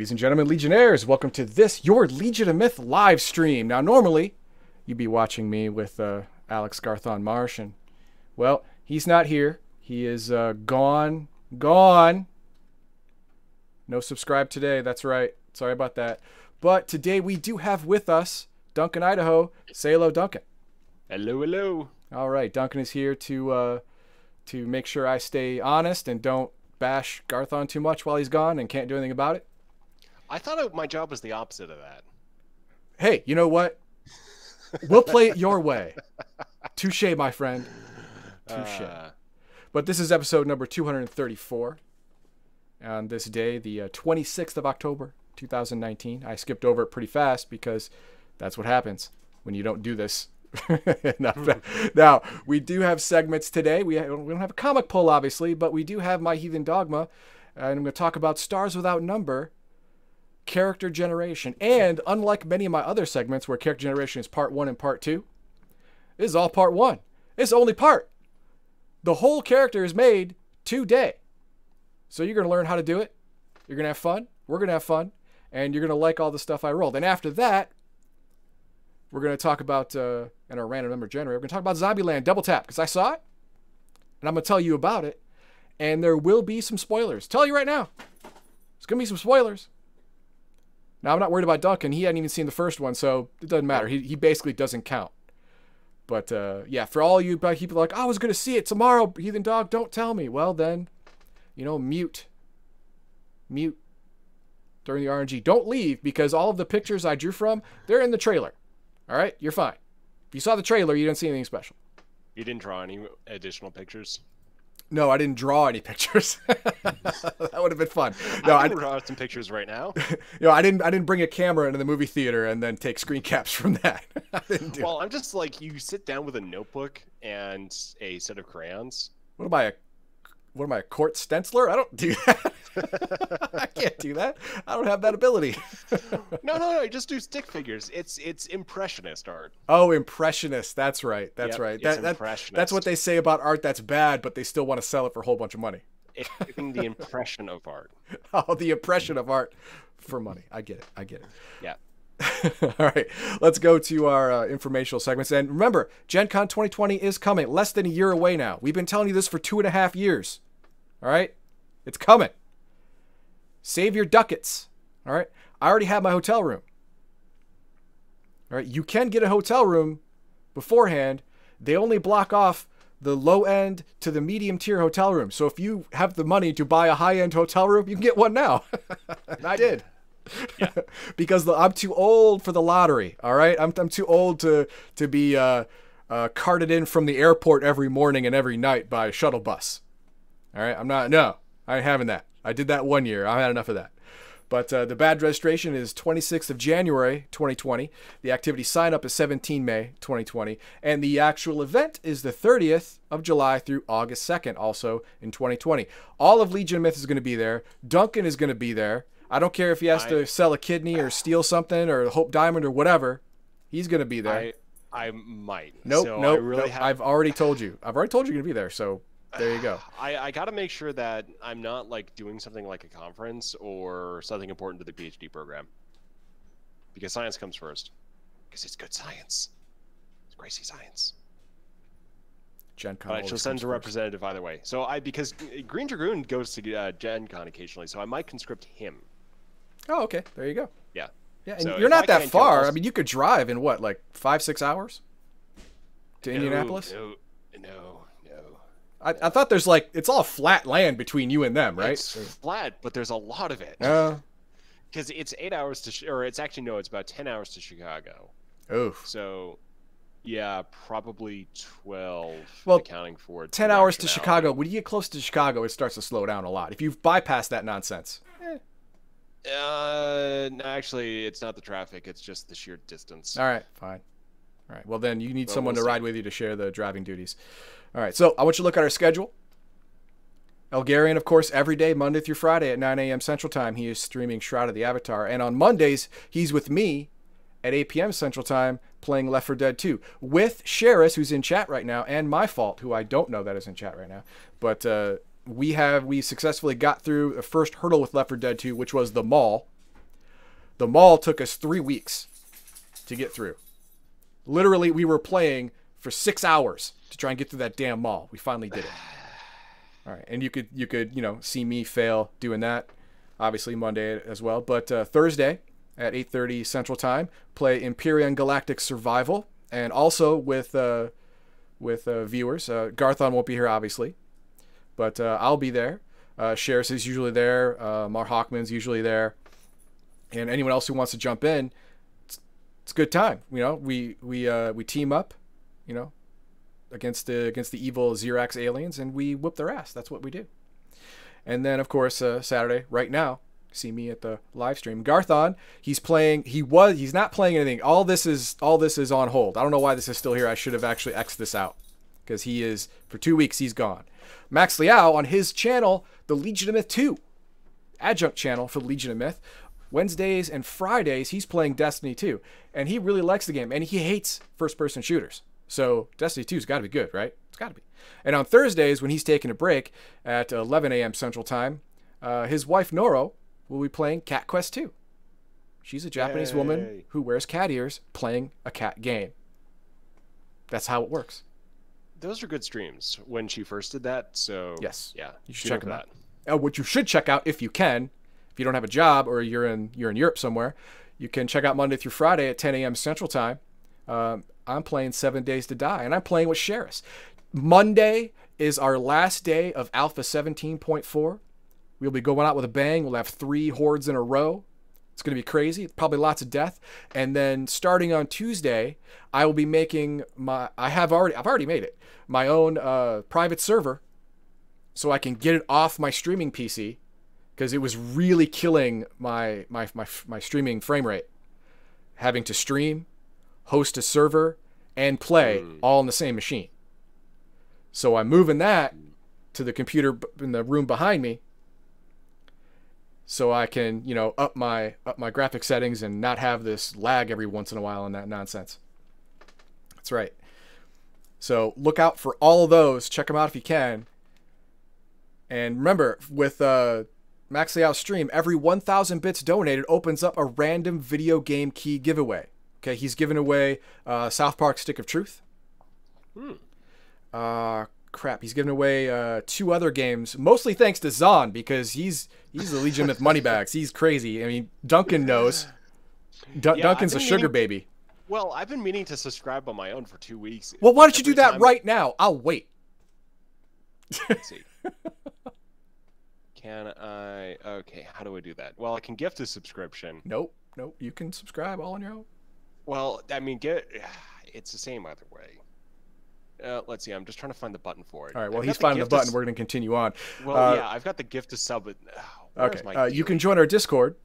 Ladies and gentlemen, Legionnaires, welcome to this, your Legion of Myth live stream. Now, normally, you'd be watching me with uh, Alex Garthon Marsh, and, well, he's not here. He is uh, gone. Gone. No subscribe today, that's right. Sorry about that. But today we do have with us Duncan Idaho. Say hello, Duncan. Hello, hello. All right, Duncan is here to uh, to make sure I stay honest and don't bash Garthon too much while he's gone and can't do anything about it. I thought my job was the opposite of that. Hey, you know what? We'll play it your way. Touche, my friend. Touche. Uh, But this is episode number 234. On this day, the uh, 26th of October, 2019. I skipped over it pretty fast because that's what happens when you don't do this. now, now, we do have segments today. We, ha- we don't have a comic poll, obviously, but we do have My Heathen Dogma. And I'm going to talk about Stars Without Number, character generation. And unlike many of my other segments where character generation is part one and part two, this is all part one. It's only part the whole character is made today. So you're going to learn how to do it. You're going to have fun. We're going to have fun. And you're going to like all the stuff I rolled. And after that, we're going to talk about, uh, in our random number generator, we're going to talk about Zombieland Double Tap because I saw it. And I'm going to tell you about it. And there will be some spoilers. Tell you right now. There's going to be some spoilers. Now, I'm not worried about Duncan. He hadn't even seen the first one, so it doesn't matter. He, he basically doesn't count. But uh, yeah, for all you people like, oh, I was going to see it tomorrow, Heathen Dog, don't tell me. Well, then, you know, mute. Mute during the RNG. Don't leave because all of the pictures I drew from, they're in the trailer. All right? You're fine. If you saw the trailer, you didn't see anything special. you didn't draw any additional pictures. No, I didn't draw any pictures. that would have been fun. No, I I, draw some pictures right now. you know, I didn't. I didn't bring a camera into the movie theater and then take screen caps from that. Well, I'm just like you sit down with a notebook and a set of crayons. What am I? A, what am I? A court stenciler? I don't do that. I can't do that. I don't have that ability. No, no, no. Just do stick figures. It's it's impressionist art. oh, impressionist. That's right. That's Yep, right. That, that, that's what they say about art that's bad, but they still want to sell it for a whole bunch of money. It's giving the impression of art. Oh, the impression of art for money. I get it. I get it. Yeah. All right, let's go to our uh, informational segments. And remember, Gen Con 2020 is coming, less than a year away now. We've been telling you this for two and a half years. All right, it's coming. Save your ducats. All right, I already have my hotel room. All right, you can get a hotel room beforehand. They only block off the low end to the medium tier hotel room. So if you have the money to buy a high end hotel room, you can get one now. and I did. because the, I'm too old for the lottery. All right, I'm, I'm too old to to be uh, uh, carted in from the airport every morning and every night by shuttle bus. All right, I'm not. No, I ain't having that. I did that one year. I had enough of that. But uh, the badge registration is 26th of January 2020. The activity sign up is 17 May 2020, and the actual event is the 30th of July through August 2nd, also in 2020. All of Legion Myth is going to be there. Duncan is going to be there. I don't care if he has to sell a kidney or steal something or Hope Diamond or whatever. He's going to be there. I I might. nope, so nope, I really nope. have I've already told you. I've already told you you're going to be there. So there you go. I, I got to make sure that I'm not like doing something like a conference or something important to the PhD program. Because science comes first. Because it's good science. It's Gracie science. Gen Con But I shall send a first. representative either way. So I because Green Dragoon goes to uh, Gen Con occasionally, so I might conscript him. Oh, okay. There you go. Yeah. Yeah, and So you're not I that far. I mean, you could drive in what, like five, six hours to Indianapolis. No, no, no. I, I thought there's like it's all flat land between you and them, right? It's flat, but there's a lot of it. Uh, Because it's eight hours to, or it's actually no, it's about ten hours to Chicago. oof. So, yeah, probably twelve. Well, accounting for Ten hours to. Chicago. When you get close to Chicago, it starts to slow down a lot. If you bypass that nonsense, Uh, no, actually, it's not the traffic; it's just the sheer distance. all right, fine. All right. Well, then you need Well, someone we'll to ride with you to share the driving duties. All right. So I want you to look at our schedule. Elgarian, of course, every day, Monday through Friday at 9 a.m. Central Time, he is streaming Shroud of the Avatar. And on Mondays, he's with me at 8 p.m. Central Time playing Left 4 Dead 2 with Sheris, who's in chat right now, and My Fault, who I don't know that is in chat right now. But uh, we have we successfully got through the first hurdle with Left 4 Dead 2, which was the mall. The mall took us three weeks to get through. Literally, we were playing for six hours to try and get through that damn mall. We finally did it. All right, and you could you could you know see me fail doing that. Obviously Monday as well, but uh, Thursday at 8:30 Central Time, play Empyrion Galactic Survival, and also with uh, with uh, viewers. Uh, Garthon won't be here obviously, but uh, I'll be there. Uh, is usually there. Uh, Mar Hawkman's usually there, and anyone else who wants to jump in, it's, it's a good time. You know, we we uh, we team up, you know, against the against the evil Zirax aliens, and we whoop their ass. That's what we do. And then, of course, uh, Saturday, right now, see me at the live stream. Garthon, he's playing. He was. He's not playing anything. All this is. All this is on hold. I don't know why this is still here. I should have actually x this out because he is for two weeks. He's gone. Max Liao on his channel, the Legion of Myth 2, adjunct channel for the Legion of Myth. Wednesdays and Fridays, he's playing Destiny 2, and he really likes the game, and he hates first-person shooters. So Destiny 2's got to be good, right? It's got to be. And on Thursdays, when he's taking a break at 11 a.m. Central Time, uh, his wife Noro will be playing Cat Quest 2. She's a Japanese woman who wears cat ears playing a cat game. That's how it works. Those are good streams when she first did that. So Yes. yeah, You should check them out. Uh, what you should check out if you can, if you don't have a job or you're in you're in Europe somewhere, you can check out Monday through Friday at 10 a.m. Central Time. Um, I'm playing Seven Days to Die, and I'm playing with Sheris. Monday is our last day of Alpha 17.4. We'll be going out with a bang. We'll have three hordes in a row. It's going to be crazy. Probably lots of death. And then starting on Tuesday, I will be making my. I have already. I've already made it. My own uh, private server so I can get it off my streaming PC because it was really killing my my my my streaming frame rate. Having to stream, host a server, and play all in the same machine. So I'm moving that to the computer in the room behind me so I can, you know, up my up my graphic settings and not have this lag every once in a while and that nonsense. That's right. So look out for all of those. Check them out if you can. And remember, with uh, Max Layout Stream, every 1,000 bits donated opens up a random video game key giveaway. Okay, he's giving away uh, South Park Stick of Truth. Uh, crap, he's giving away uh, two other games, mostly thanks to Zon because he's he's the Legion money bags He's crazy. I mean, Duncan knows. Dun- Yeah, Duncan's a sugar meaning- baby. Well, I've been meaning to subscribe on my own for two weeks. Well, why don't you do that time- right now? I'll wait. Let's see. Can I? Okay, how do I do that? Well, I can gift a subscription. Nope, nope. You can subscribe all on your own. Well, I mean, get it's the same either way. Uh, let's see. I'm just trying to find the button for it. All right. Well, I've he's finding the to button. s- We're going to continue on. Well, uh, yeah, I've got the gift to sub. But oh, Okay. my Uh, you can join our Discord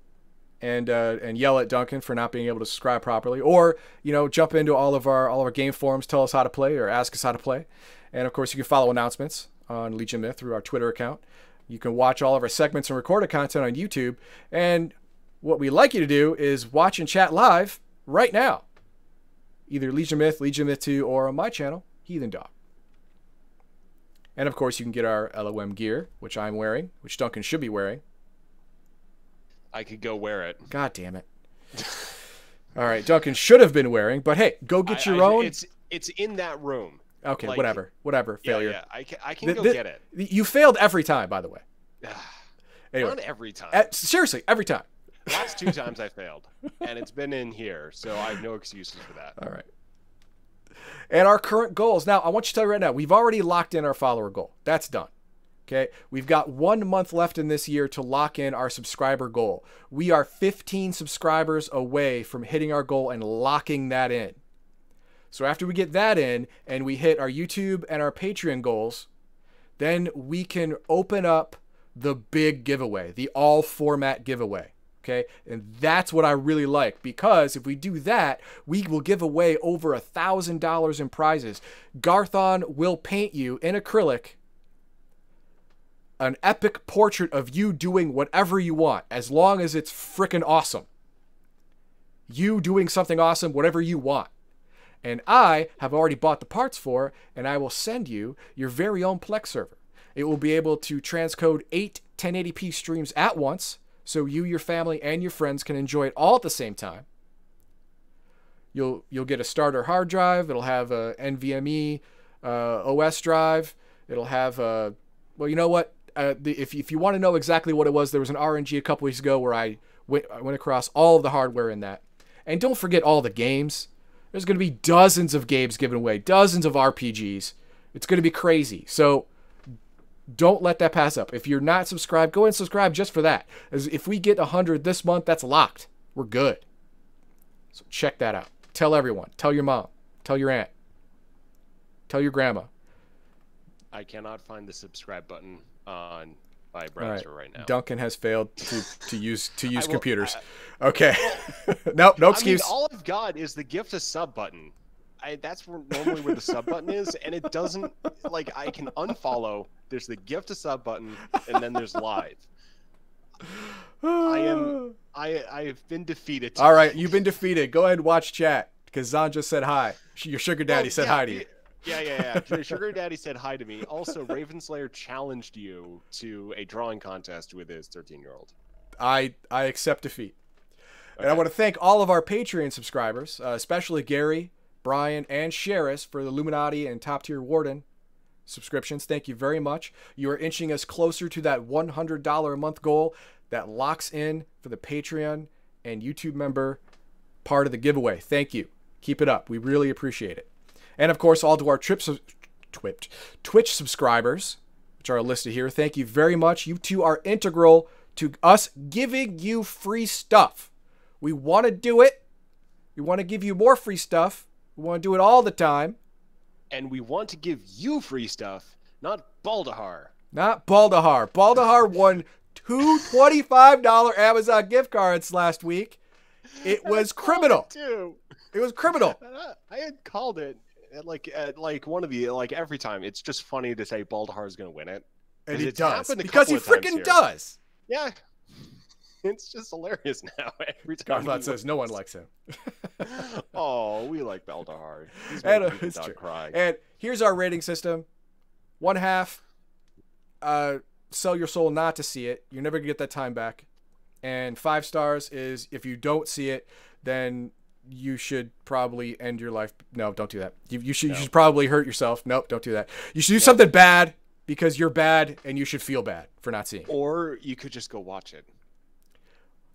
and uh, and yell at Duncan for not being able to subscribe properly, or you know jump into all of our all of our game forums, tell us how to play, or ask us how to play. And of course, you can follow announcements on Legion Myth through our Twitter account. You can watch all of our segments and recorded content on YouTube. And what we'd like you to do is watch and chat live right now, either Legion Myth, Legion Myth 2, or on my channel, Heathen Dog. And of course, you can get our LOM gear, which I'm wearing, which Duncan should be wearing. I could go wear it. God damn it. All right, Duncan should have been wearing, but hey, go get I- your I- own. It's it's in that room. okay, like- whatever, whatever. Yeah, Failure. yeah. I can, I can Th- go th- get it. You failed every time, by the way. Anyway, Not every time. uh, seriously, every time. Last two times I failed, and it's been in here, so I have no excuses for that. All right. And our current goals. Now, I want you to tell you right now, we've already locked in our follower goal. That's done. Okay. We've got one month left in this year to lock in our subscriber goal. We are 15 subscribers away from hitting our goal and locking that in. So after we get that in and we hit our YouTube and our Patreon goals, then we can open up the big giveaway, the all format giveaway. Okay. And that's what I really like because if we do that, we will give away over a thousand dollars in prizes. Garthon will paint you in acrylic an epic portrait of you doing whatever you want, as long as it's freaking awesome. You doing something awesome, whatever you want. And I have already bought the parts for, and I will send you your very own Plex server. It will be able to transcode eight 1080p streams at once, so you, your family, and your friends can enjoy it all at the same time. You'll you'll get a starter hard drive. It'll have a NVMe uh, OS drive. It'll have a well, you know what? Uh, the, if if you want to know exactly what it was, there was an RNG a couple weeks ago where I went I went across all of the hardware in that, and don't forget all the games. There's going to be dozens of games given away, dozens of RPGs. It's going to be crazy. So don't let that pass up. If you're not subscribed, go and subscribe just for that. As if we get 100 this month, that's locked. We're good. So check that out. Tell everyone. Tell your mom. Tell your aunt. Tell your grandma. I cannot find the subscribe button on my browser right, now. Duncan has failed to, to use to use will- computers. Uh, okay. nope, no I mean, excuse. all I've got is the gift a sub button. I, that's where, normally where the sub button is, and it doesn't like I can unfollow. There's the gift a sub button, and then there's live. I am I I've been defeated. All right, you've been defeated. Go ahead and watch chat because Zan just said hi. Your sugar daddy Oh, said yeah, hi to you. Yeah, yeah, yeah. Sugar Daddy said hi to me. Also, Raven Slayer challenged you to a drawing contest with his 13 year old. I I accept defeat. And I want to thank all of our Patreon subscribers, uh, especially Gary, Brian, and Sheris for the Illuminati and Top Tier Warden subscriptions. Thank you very much. You are inching us closer to that $100 a month goal that locks in for the Patreon and YouTube member part of the giveaway. Thank you. Keep it up. We really appreciate it. And of course, all to our trip sub- Twitch, Twitch subscribers, which are listed here. Thank you very much. You two are integral to us giving you free stuff. We want to do it. We want to give you more free stuff. We want to do it all the time. And we want to give you free stuff, not Baldahar. Not Baldahar. Baldahar won two $25 Amazon gift cards last week. It was criminal. Too. It was criminal. I had called it at like at like one of the like every time. It's just funny to say Baldahar is going to win it. And he does. Because he couple of times freaking does. Yeah, it's just hilarious now. Every time. Says no one likes him. oh, we like Baldahar. He's And, uh, it's true. cry. And here's our rating system. One half, uh, sell your soul not to see it. You're never gonna get that time back. And five stars is if you don't see it, then you should probably end your life. No, don't do that. You, you should you should probably hurt yourself. Nope, don't do that. You should do something bad because you're bad and you should feel bad for not seeing. Or you could just go watch it.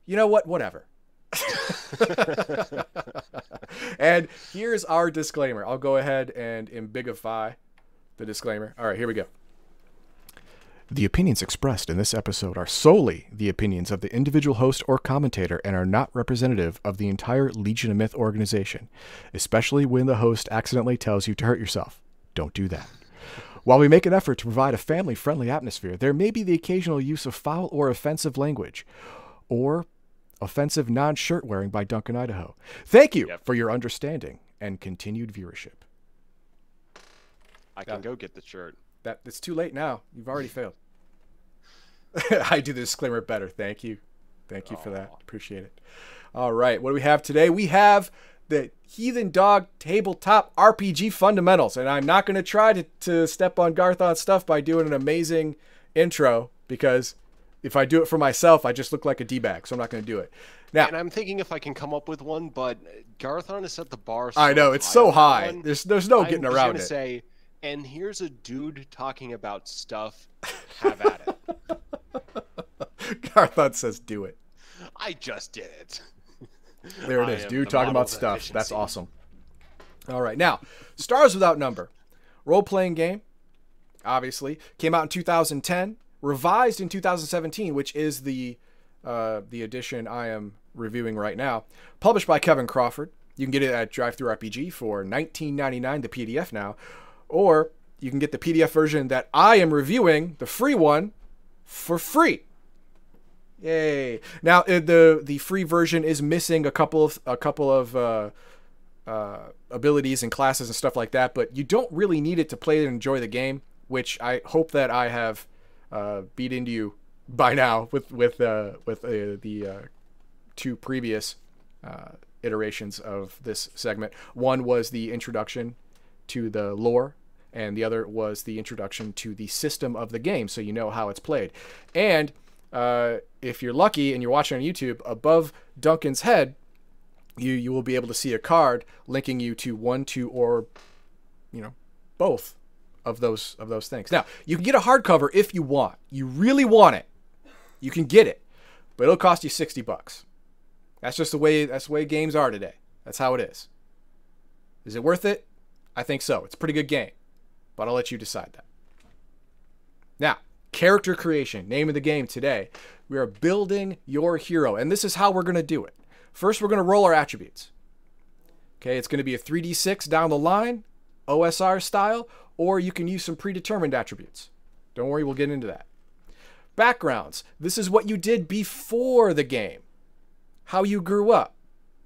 You know what? Whatever. and here's our disclaimer. I'll go ahead and embigify the disclaimer. All right, here we go. The opinions expressed in this episode are solely the opinions of the individual host or commentator and are not representative of the entire Legion of Myth organization, especially when the host accidentally tells you to hurt yourself. Don't do that. While we make an effort to provide a family friendly atmosphere, there may be the occasional use of foul or offensive language or offensive non shirt wearing by Duncan Idaho. Thank you Yep. for your understanding and continued viewership. I can go get the shirt. That it's too late now. You've already failed. I do the disclaimer better. Thank you. Thank you for that. Appreciate it. All right, what do we have today? We have the Heathen Dog Tabletop RPG Fundamentals, and I'm not going to try to to step on Garthon's stuff by doing an amazing intro because if I do it for myself, I just look like a d-bag, so I'm not going to do it. Now, And I'm thinking if I can come up with one, but Garthon has set the bar. I know it's so high. one. There's there's no I'm getting just around gonna it. Say, and here's a dude talking about stuff. Have at it. Garthon says, "Do it." I just did it. There it I is, dude. Talking about stuff. That's awesome. All right, now Stars Without Number, role playing game. Obviously, came out in 2010, revised in 2017, which is the uh, the edition I am reviewing right now. Published by Kevin Crawford. You can get it at DriveThruRPG for 19.99, the PDF now, or you can get the PDF version that I am reviewing, the free one, for free. Yay! Now uh, the the free version is missing a couple of a couple of uh, uh, abilities and classes and stuff like that, but you don't really need it to play and enjoy the game. Which I hope that I have uh, beat into you by now with with uh, with uh, the uh, two previous uh, iterations of this segment. One was the introduction to the lore, and the other was the introduction to the system of the game, so you know how it's played. And uh, if you're lucky and you're watching on YouTube, above Duncan's head, you you will be able to see a card linking you to one, two, or you know, both of those of those things. Now, you can get a hardcover if you want. You really want it. You can get it. But it'll cost you 60 bucks. That's just the way that's the way games are today. That's how it is. Is it worth it? I think so. It's a pretty good game. But I'll let you decide that. Now, character creation, name of the game today. We are building your hero, and this is how we're going to do it. First, we're going to roll our attributes. Okay, it's going to be a 3d6 down the line, OSR style, or you can use some predetermined attributes. Don't worry, we'll get into that. Backgrounds. This is what you did before the game. How you grew up.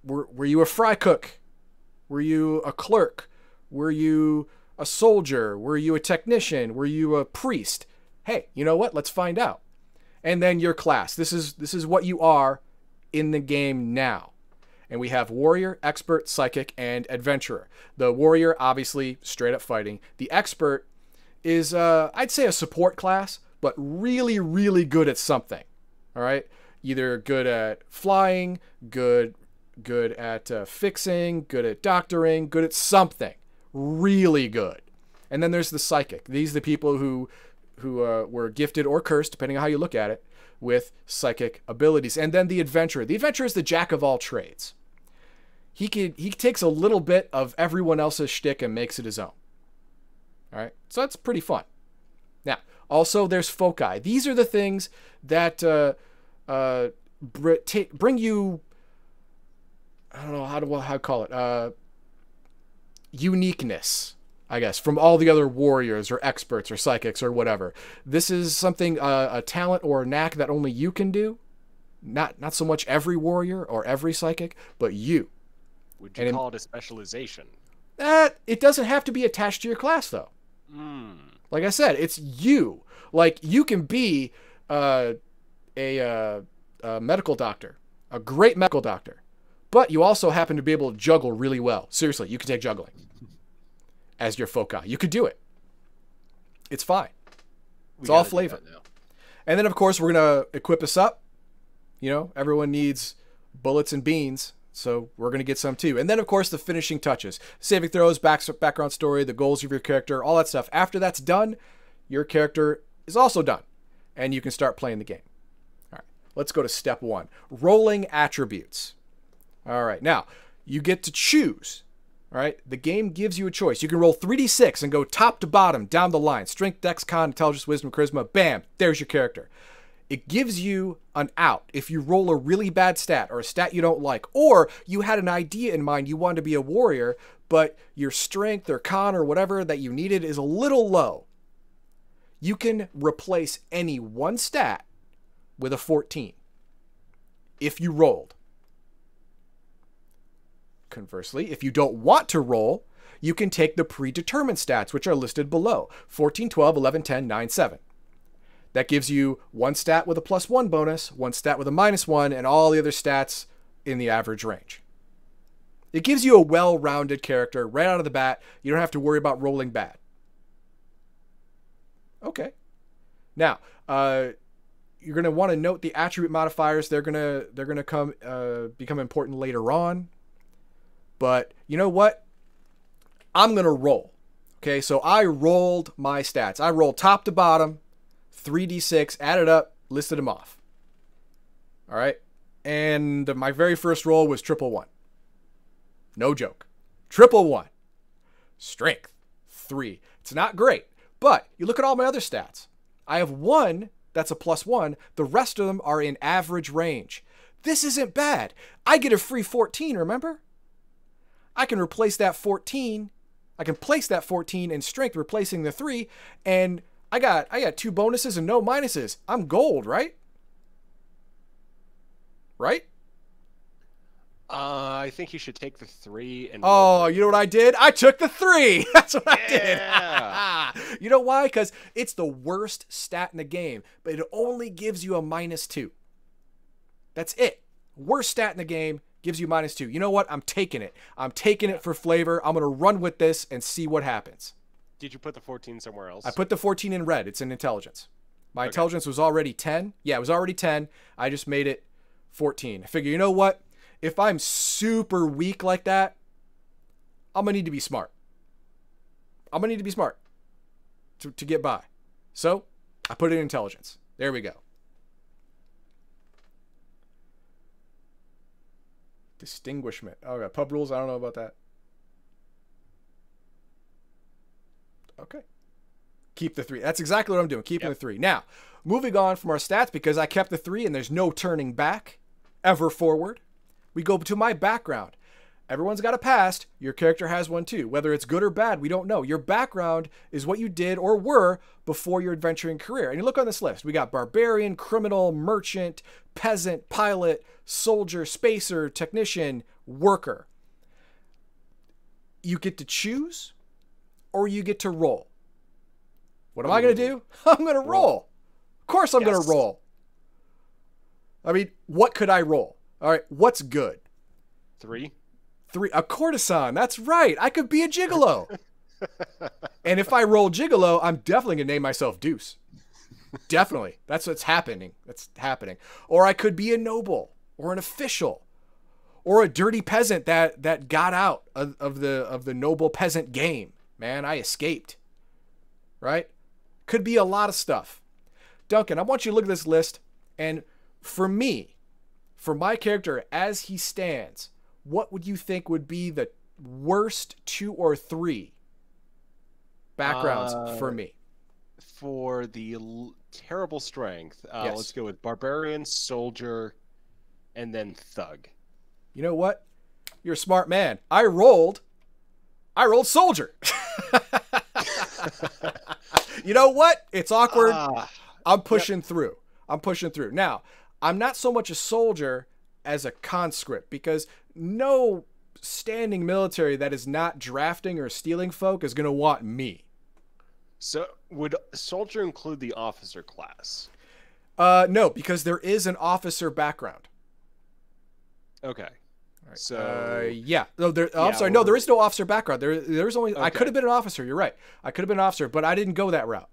Were, were you a fry cook? Were you a clerk? Were you a soldier? Were you a technician? Were you a priest? Hey, you know what? Let's find out. And then your class. This is this is what you are in the game now. And we have warrior, expert, psychic, and adventurer. The warrior, obviously, straight up fighting. The expert is, uh, I'd say, a support class, but really, really good at something. All right, either good at flying, good, good at uh, fixing, good at doctoring, good at something. Really good. And then there's the psychic. These are the people who, who uh, were gifted or cursed, depending on how you look at it, with psychic abilities. And then the adventurer. The adventurer is the jack of all trades. He could he takes a little bit of everyone else's shtick and makes it his own. All right, so that's pretty fun. Now, also there's foci. These are the things that uh, uh, bring you. I don't know how to how to call it. Uh, uniqueness, I guess, from all the other warriors or experts or psychics or whatever. This is something uh, a talent or a knack that only you can do. Not not so much every warrior or every psychic, but you. Would you And call it a specialization? That it doesn't have to be attached to your class though. Mm. Like I said, it's you. Like you can be uh, a, uh, a medical doctor, a great medical doctor, but you also happen to be able to juggle really well. Seriously, you can take juggling as your foci. You could do it. It's fine. It's all flavor. And then of course we're gonna equip us up. You know, everyone needs bullets and beans, so we're gonna get some too. And then of course the finishing touches, saving throws, back, background story, the goals of your character, all that stuff. After that's done, your character is also done, and you can start playing the game. All right, let's go to step one: rolling attributes. All right, now you get to choose. All right, the game gives you a choice. You can roll 3d6 and go top to bottom down the line. Strength, dex, con, intelligence, wisdom, charisma. Bam, there's your character. It gives you an out if you roll a really bad stat or a stat you don't like, or you had an idea in mind you wanted to be a warrior, but your strength or con or whatever that you needed is a little low. You can replace any one stat with a 14 if you rolled. Conversely, if you don't want to roll, you can take the predetermined stats, which are listed below 14, 12, 11, 10, 9, 7. That gives you one stat with a plus one bonus, one stat with a minus one, and all the other stats in the average range. It gives you a well rounded character right out of the bat. You don't have to worry about rolling bad. Okay. Now, uh, you're going to want to note the attribute modifiers. They're going to they're going to come uh, become important later on. But you know what? I'm going to roll. Okay, so I rolled my stats. I rolled top to bottom, 3d6, added up, listed them off. All right. And my very first roll was triple one. No joke. Triple one. Strength, three. It's not great, but you look at all my other stats. I have one that's a plus one, the rest of them are in average range. This isn't bad. I get a free 14, remember? I can replace that 14. I can place that 14 in strength, replacing the three, and I got I got two bonuses and no minuses. I'm gold, right? Right? Uh, I think you should take the three and. Oh, you know what I did? I took the three. That's what Yeah. I did. you know why? Because it's the worst stat in the game, but it only gives you a minus two. That's it. Worst stat in the game gives you minus two. You know what? I'm taking it. I'm taking it for flavor. I'm gonna run with this and see what happens. Did you put the 14 somewhere else? I put the 14 in red. It's in intelligence. My Okay. intelligence was already 10. Yeah, it was already 10. I just made it 14. I figure, you know what? If I'm super weak like that, I'm going to need to be smart. I'm going to need to be smart to, to get by. So I put it in intelligence. There we go. Distinguishment. Oh, yeah. Pub rules. I don't know about that. Okay. Keep the three. That's exactly what I'm doing. Keeping Yep. the three. Now, moving on from our stats because I kept the three and there's no turning back ever forward. We go to my background. Everyone's got a past. Your character has one too. Whether it's good or bad, we don't know. Your background is what you did or were before your adventuring career. And you look on this list. We got barbarian, criminal, merchant, peasant, pilot, soldier, spacer, technician, worker. You get to choose or you get to roll. What am I going to do? I'm going to roll. Of course, I'm going to roll. I mean, what could I roll? All right, what's good? Three. Three, a courtesan. That's right. I could be a gigolo. and if I roll gigolo, I'm definitely gonna name myself Deuce. definitely. That's what's happening. That's happening. Or I could be a noble, or an official, or a dirty peasant that that got out of, of the of the noble peasant game. Man, I escaped. Right? Could be a lot of stuff. Duncan, I want you to look at this list, and for me, for my character as he stands, what would you think would be the worst two or three backgrounds Uh, for me? For the l- terrible strength, uh, Yes. let's go with barbarian, soldier, and then thug. You know what? You're a smart man. I rolled. I rolled soldier. you know what? It's awkward. Ah, I'm pushing through. I'm pushing through. Now, I'm not so much a soldier as a conscript because no standing military that is not drafting or stealing folk is going to want me. so would soldier include the officer class? Uh, no, because there is an officer background. Okay. So Uh, yeah. No, there. oh, I'm sorry. No, there is no officer background. There, there's only. okay. I could have been an officer. You're right. I could have been an officer, but I didn't go that route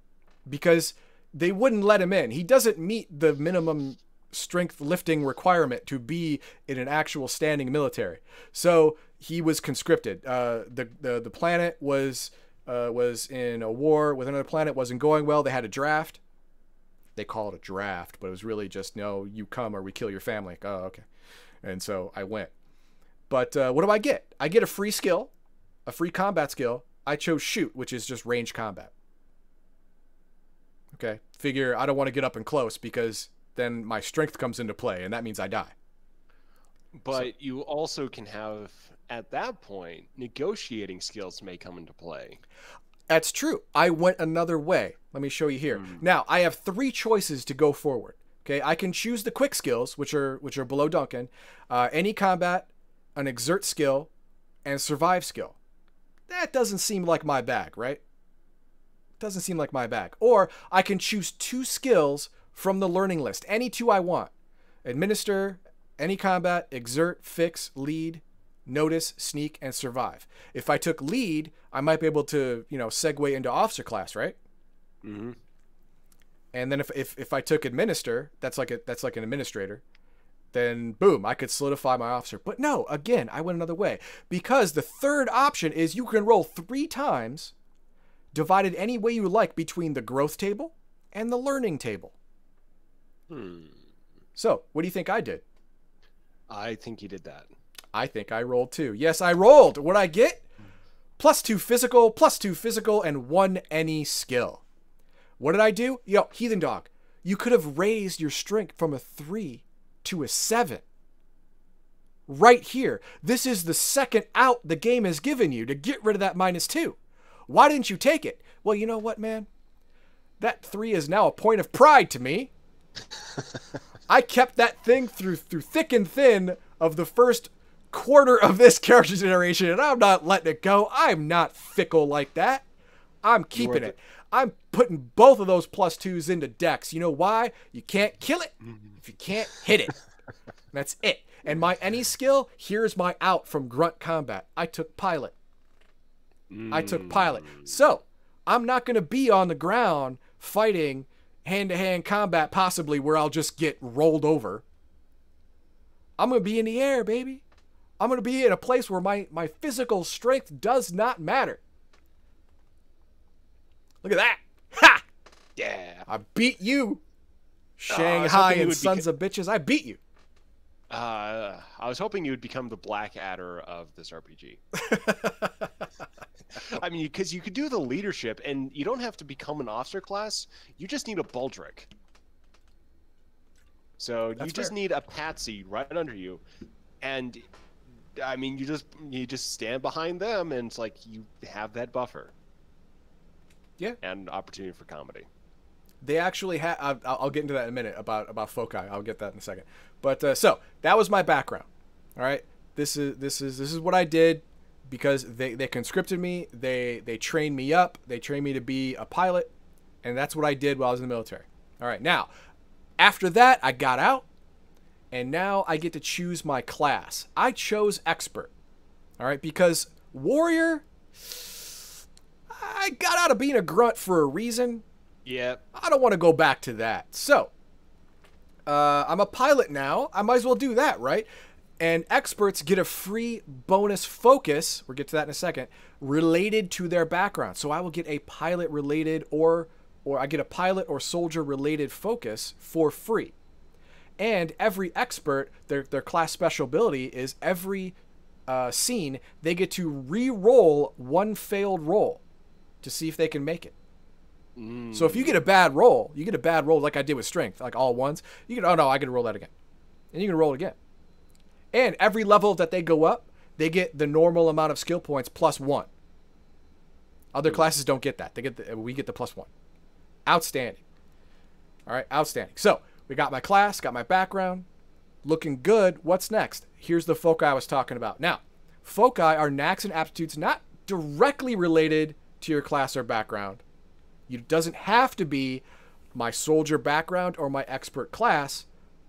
because they wouldn't let him in. He doesn't meet the minimum strength lifting requirement to be in an actual standing military. So he was conscripted. Uh, the the the planet was uh, was in a war with another planet. wasn't going well. They had a draft. They call it a draft, but it was really just no. You come or we kill your family. Like, oh, okay. And so I went. But uh, what do I get? I get a free skill, a free combat skill. I chose shoot, which is just range combat. Okay. Figure I don't want to get up and close because then my strength comes into play, and that means I die. But you also can have, at that point, negotiating skills may come into play. That's true. I went another way. Let me show you here. Now I have three choices to go forward. Okay, I can choose the quick skills, which are which are below Duncan, uh, any combat, an exert skill, and survive skill. That doesn't seem like my bag, right? Doesn't seem like my bag. Or I can choose two skills from the learning list, any two I want. Administer, any combat, exert, fix, lead, notice, sneak, and survive. If I took lead, I might be able to, you know, segue into officer class, right? Mm-hmm. And then if, if, if I took administer, that's like a that's like an administrator, then boom, I could solidify my officer. But no, again, I went another way. Because the third option is you can roll three times, divided any way you like between the growth table and the learning table. Hmm. So, what do you think I did? I think you did that. I think I rolled two. Yes, I rolled. What I get? Plus two physical, plus two physical, and one any skill. What did I do? Yo, Heathen Dog, you could have raised your strength from a three to a seven. Right here. This is the second out the game has given you to get rid of that minus two. Why didn't you take it? Well, you know what, man? That three is now a point of pride to me. I kept that thing through through thick and thin of the first quarter of this character generation, and I'm not letting it go. I'm not fickle like that. I'm keeping it. I'm putting both of those plus twos into dex. You know why? You can't kill it mm-hmm. if you can't hit it. That's it. And my any skill, here's my out from grunt combat. I took pilot. I took pilot. Mm. So I'm not going to be on the ground fighting hand to hand combat, possibly where I'll just get rolled over. I'm going to be in the air, baby. I'm going to be in a place where my, my physical strength does not matter. Look at that. Ha! Yeah. I beat you. Was Shanghai you and sons of bitches. I beat you. Uh, I was hoping you would become the Blackadder of this RPG. I mean, because you could do the leadership, and you don't have to become an officer class. You just need a Baldrick. So you That's just fair. need a patsy right under you, and I mean, you just you just stand behind them, and it's like you have that buffer. Yeah. And opportunity for comedy. They actually have. I'll, I'll get into that in a minute about about foci. I'll get that in a second. But uh, so that was my background. All right. This is this is this is what I did because they they conscripted me. They they trained me up. They trained me to be a pilot, and that's what I did while I was in the military. All right. Now, after that, I got out, and now I get to choose my class. I chose expert. All right, because warrior. I got out of being a grunt for a reason. Yeah. I don't want to go back to that. So, uh, I'm a pilot now. I might as well do that, right? And experts get a free bonus focus, we'll get to that in a second, related to their background. So I will get a pilot related or or I get a pilot or soldier related focus for free. And every expert, their their class special ability is every uh, scene they get to re-roll one failed roll to see if they can make it. So if you get a bad roll, you get a bad roll like I did with strength, like all ones. You can oh no, I can roll that again, and you can roll it again. And every level that they go up, they get the normal amount of skill points plus one. Other hmm. classes don't get that. They get the, we get the plus one. Outstanding. All right, outstanding. So we got my class, got my background, looking good. What's next? Here's the foci I was talking about. Now, foci are knacks and aptitudes not directly related to your class or background. It doesn't have to be my soldier background or my expert class,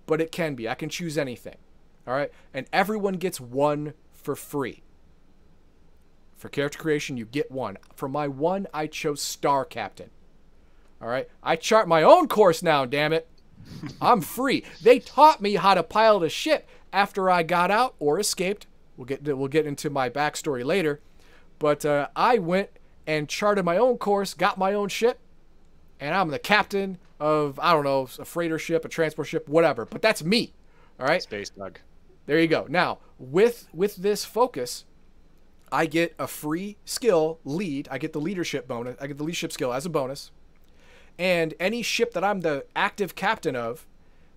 but it can be. I can choose anything. All right. And everyone gets one for free. For character creation, you get one. For my one, I chose Star Captain. All right. I chart my own course now, damn it. I'm free. They taught me how to pilot a ship after I got out or escaped. We'll get we'll get into my backstory later. But uh, I went and charted my own course, got my own ship, and I'm the captain of I don't know a freighter ship, a transport ship, whatever. But that's me. All right. Space Doug. There you go. Now, with with this focus, I get a free skill lead. I get the leadership bonus. I get the leadership skill as a bonus. And any ship that I'm the active captain of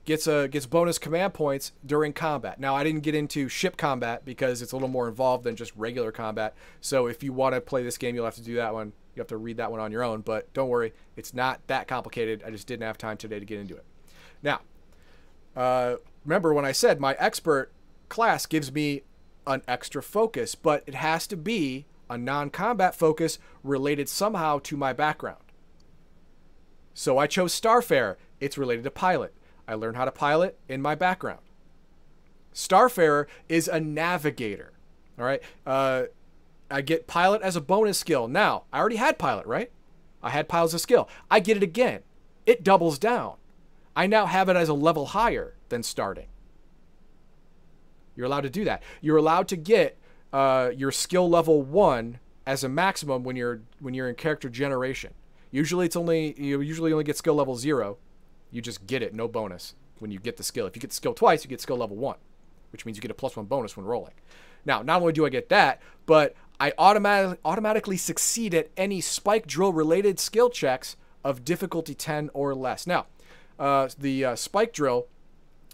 gets a gets bonus command points during combat. Now, I didn't get into ship combat because it's a little more involved than just regular combat. So, if you want to play this game, you'll have to do that one. You have to read that one on your own, but don't worry, it's not that complicated. I just didn't have time today to get into it. Now, uh, remember when I said my expert class gives me an extra focus, but it has to be a non combat focus related somehow to my background. So I chose Starfarer. It's related to pilot. I learned how to pilot in my background. Starfarer is a navigator. All right. Uh, I get pilot as a bonus skill. Now, I already had pilot, right? I had pilot as a skill. I get it again. It doubles down. I now have it as a level higher than starting. You're allowed to do that. You're allowed to get uh, your skill level one as a maximum when you're when you're in character generation. Usually it's only you usually only get skill level zero. You just get it, no bonus when you get the skill. If you get the skill twice, you get skill level one, which means you get a plus one bonus when rolling. Now, not only do I get that, but I automatically automatically succeed at any spike drill related skill checks of difficulty 10 or less. Now, uh, the uh, spike drill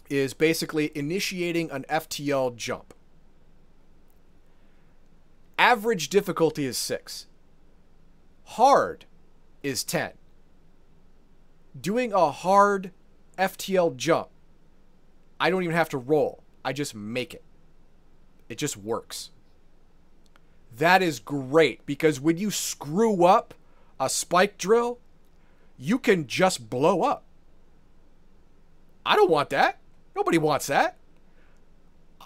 is basically initiating an FTL jump. Average difficulty is 6. Hard is 10. Doing a hard FTL jump, I don't even have to roll. I just make it. It just works. That is great because when you screw up a spike drill, you can just blow up. I don't want that. Nobody wants that.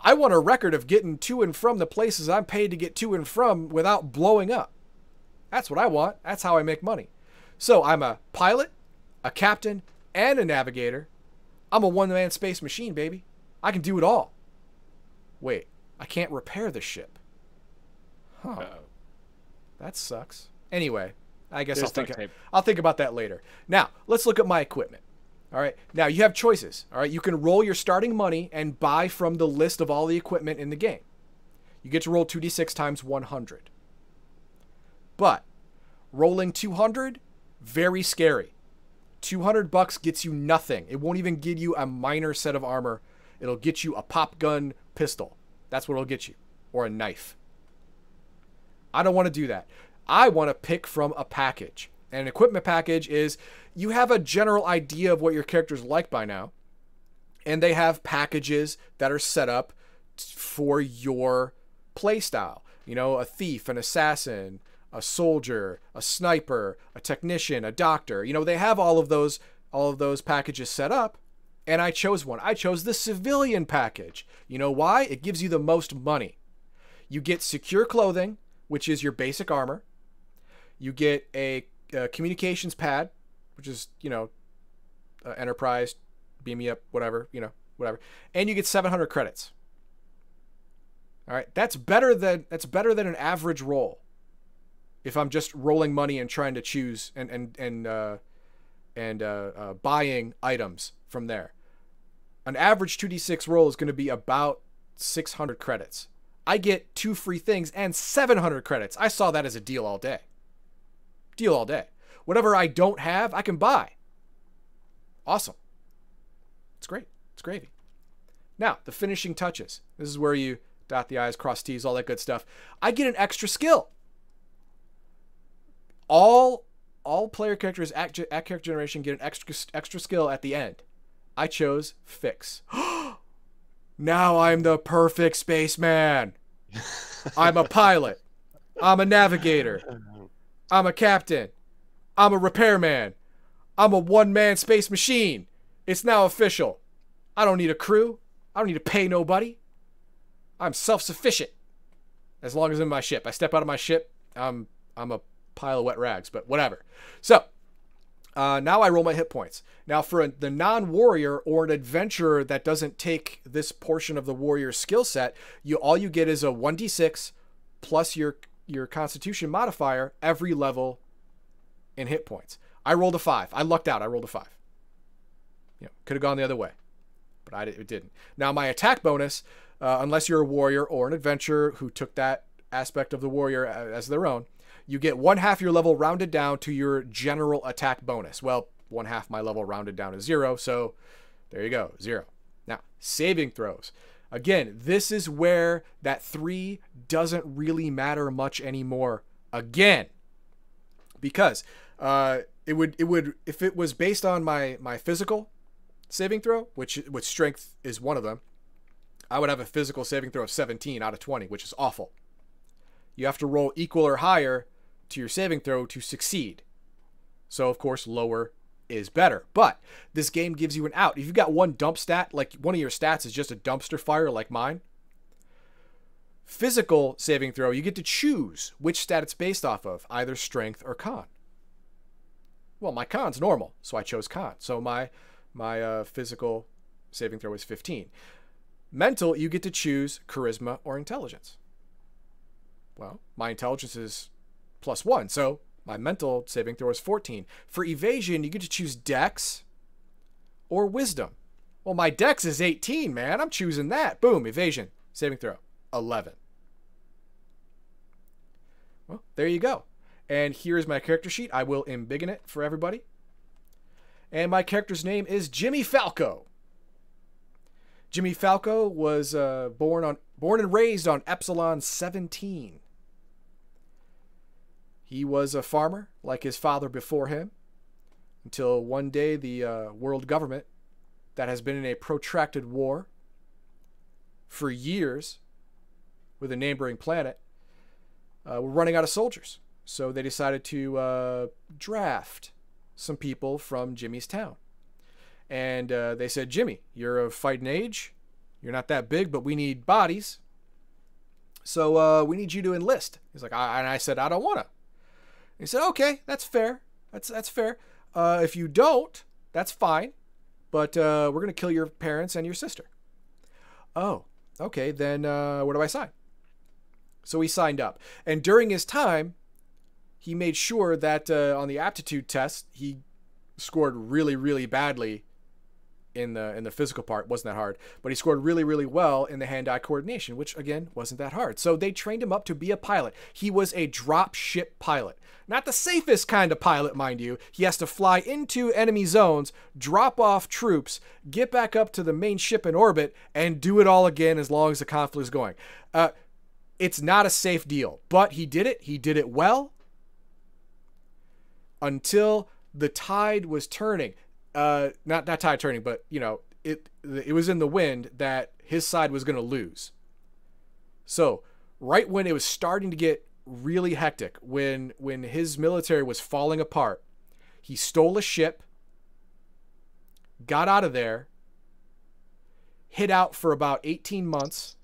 I want a record of getting to and from the places I'm paid to get to and from without blowing up. That's what I want. That's how I make money. So I'm a pilot, a captain, and a navigator. I'm a one man space machine, baby. I can do it all. Wait, I can't repair the ship. Huh. Uh-oh. That sucks. Anyway, I guess I'll think. I'll think about that later. Now, let's look at my equipment. All right. Now, you have choices. All right. You can roll your starting money and buy from the list of all the equipment in the game. You get to roll 2d6 times 100. But rolling 200, very scary. 200 bucks gets you nothing. It won't even give you a minor set of armor. It'll get you a pop gun pistol. That's what it'll get you. Or a knife. I don't want to do that. I want to pick from a package. And an equipment package is you have a general idea of what your character's like by now. And they have packages that are set up for your playstyle. You know, a thief, an assassin, a soldier, a sniper, a technician, a doctor. You know, they have all of those all of those packages set up. And I chose one. I chose the civilian package. You know why? It gives you the most money. You get secure clothing, which is your basic armor. You get a, uh communications pad, which is you know, uh, enterprise, beam me up, whatever you know, whatever, and you get 700 credits. All right, that's better than that's better than an average roll. If I'm just rolling money and trying to choose and and and uh, and uh, uh, buying items from there, an average 2d6 roll is going to be about 600 credits. I get two free things and 700 credits. I saw that as a deal all day. Deal all day. Whatever I don't have, I can buy. Awesome. It's great. It's gravy. Now, the finishing touches. This is where you dot the I's, cross T's, all that good stuff. I get an extra skill. All all player characters at, at character generation get an extra extra skill at the end. I chose fix. now I'm the perfect spaceman. I'm a pilot. I'm a navigator. I'm a captain. I'm a repairman. I'm a one man space machine. It's now official. I don't need a crew. I don't need to pay nobody. I'm self sufficient. As long as I'm in my ship. I step out of my ship, I'm I'm a pile of wet rags, but whatever. So uh, now I roll my hit points. Now, for a, the non warrior or an adventurer that doesn't take this portion of the warrior skill set, you all you get is a 1d6 plus your your constitution modifier every level in hit points. I rolled a five. I lucked out. I rolled a five. You know, could have gone the other way, but I it didn't. Now my attack bonus, uh, unless you're a warrior or an adventurer who took that aspect of the warrior as their own, you get one half your level rounded down to your general attack bonus. Well, one half my level rounded down to zero, so there you go, zero. Now, saving throws. Again, this is where that three doesn't really matter much anymore. Again, because uh, it would it would if it was based on my my physical saving throw, which which strength is one of them, I would have a physical saving throw of 17 out of 20, which is awful. You have to roll equal or higher to your saving throw to succeed. So of course lower is better. But this game gives you an out. If you've got one dump stat, like one of your stats is just a dumpster fire like mine, physical saving throw, you get to choose which stat it's based off of, either strength or con. Well, my con's normal, so I chose con. So my my uh, physical saving throw is 15. Mental, you get to choose charisma or intelligence. Well, my intelligence is plus one, so my mental saving throw is 14. For evasion, you get to choose dex or wisdom. Well, my dex is 18, man. I'm choosing that. Boom, evasion, saving throw, 11. Well, there you go. And here's my character sheet. I will embiggen it for everybody. And my character's name is Jimmy Falco. Jimmy Falco was uh, born on born and raised on Epsilon 17. He was a farmer like his father before him until one day the uh, world government that has been in a protracted war for years with a neighboring planet uh, were running out of soldiers. So they decided to uh, draft some people from Jimmy's town. And uh, they said, Jimmy, you're of fighting age. You're not that big, but we need bodies. So uh, we need you to enlist. He's like, I, and I said, I don't want to. He said, okay, that's fair. That's that's fair. uh, if you don't, that's fine, but uh, we're to kill your parents and your sister. Oh, okay, then uh, where do I sign? So he signed up. And during his time, he made sure that uh, on the aptitude test, he scored really, really badly in the in the physical part wasn't that hard but he scored really really well in the hand-eye coordination which again wasn't that hard. So they trained him up to be a pilot. He was a drop ship pilot. Not the safest kind of pilot mind you. He has to fly into enemy zones drop off troops get back up to the main ship in orbit and do it all again as long as the conflict is going. Uh, it's not a safe deal but he did it. He did it well until the tide was turning uh, not not tide turning, but you know, it it was in the wind that his side was going to lose. So right when it was starting to get really hectic, when when his military was falling apart, he stole a ship, got out of there, hid out for about 18 months,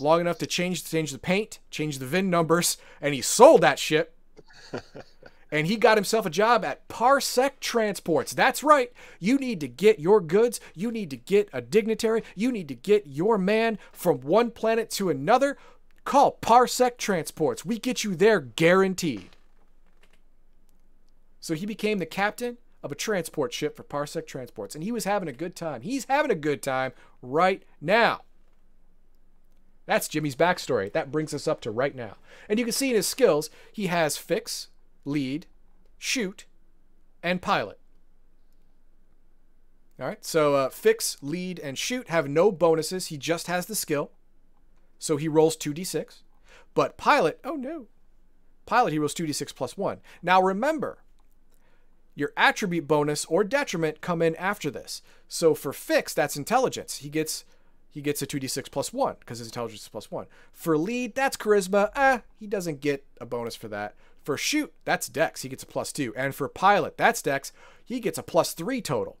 long enough to change change the paint, change the VIN numbers, and he sold that ship and he got himself a job at Parsec Transports. That's right. You need to get your goods, you need to get a dignitary, you need to get your man from one planet to another. Call Parsec Transports. We get you there guaranteed. So he became the captain of a transport ship for Parsec Transports, and he was having a good time. He's having a good time right now. That's Jimmy's backstory. That brings us up to right now. And you can see in his skills, he has fix, lead, shoot, and pilot. All right, so uh, fix, lead, and shoot have no bonuses. He just has the skill. So he rolls 2d6. But pilot, oh no. Pilot, he rolls 2d6 plus 1. Now remember, your attribute bonus or detriment come in after this. So for fix, that's intelligence. He gets he gets a 2d6 plus 1 because his intelligence is plus 1. For lead, that's charisma. Ah, he doesn't get a bonus for that. For shoot, that's dex. He gets a plus 2. And for pilot, that's dex. He gets a plus 3 total.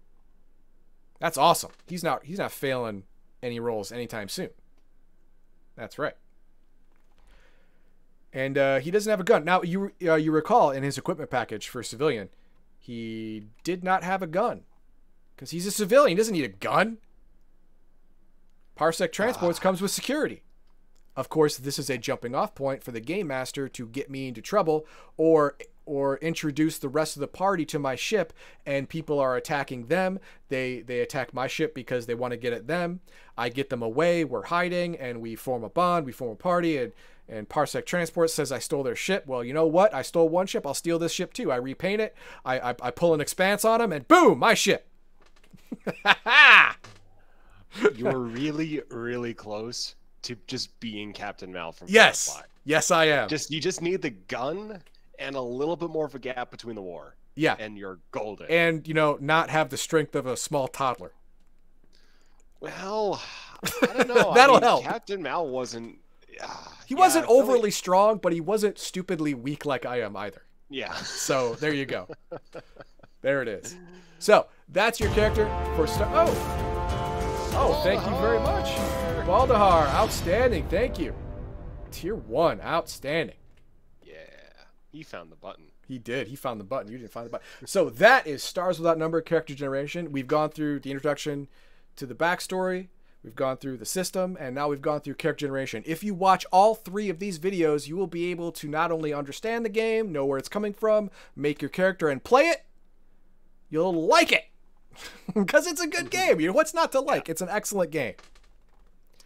That's awesome. He's not he's not failing any rolls anytime soon. That's right. And uh, he doesn't have a gun. Now you uh, you recall in his equipment package for civilian, he did not have a gun because he's a civilian. He doesn't need a gun. Parsec Transports ah. comes with security. Of course, this is a jumping off point for the game master to get me into trouble or or introduce the rest of the party to my ship and people are attacking them. They they attack my ship because they want to get at them. I get them away, we're hiding and we form a bond, we form a party and and Parsec Transport says I stole their ship. Well, you know what? I stole one ship. I'll steal this ship too. I repaint it. I I, I pull an expanse on them, and boom, my ship. you were really, really close to just being Captain Mal from Yes. Firefly. Yes, I am. Just you just need the gun and a little bit more of a gap between the war. Yeah. And you're golden. And you know, not have the strength of a small toddler. Well, I don't know. That'll I mean, help. Captain Mal wasn't. Uh, He yeah, wasn't I feel like- overly strong, but he wasn't stupidly weak like I am either. yeah. So there you go. there it is. So that's your character for Star Oh, oh, thank you very much, Baldahar. Outstanding. Thank you. Tier one, outstanding. Yeah. He found the button. He did. He found the button. You didn't find the button. So that is Stars Without Number character generation. We've gone through the introduction to the backstory. We've gone through the system, and now we've gone through character generation. If you watch all three of these videos, you will be able to not only understand the game, know where it's coming from, make your character, and play it. You'll like it because it's a good game. You know what's not to like? It's an excellent game.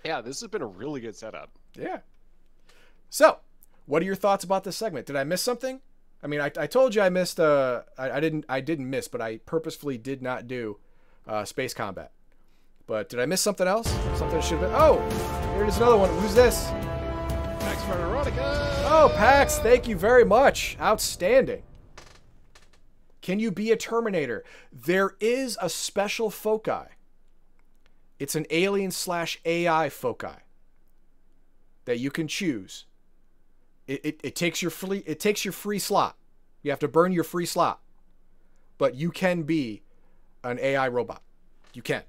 Yeah, this has been a really good setup. Yeah. So, what are your thoughts about this segment? Did I miss something? I mean, I, I told you I missed. Uh, I, I didn't. I didn't miss, but I purposefully did not do uh, space combat. But did I miss something else? Something that should have been. Oh, here is another one. Who's this? Max Veronica. Oh, Pax. Thank you very much. Outstanding. Can you be a Terminator? There is a special foci. It's an alien slash AI foci that you can choose. It, it, it takes your free it takes your free slot. You have to burn your free slot. But you can be an AI robot. You can.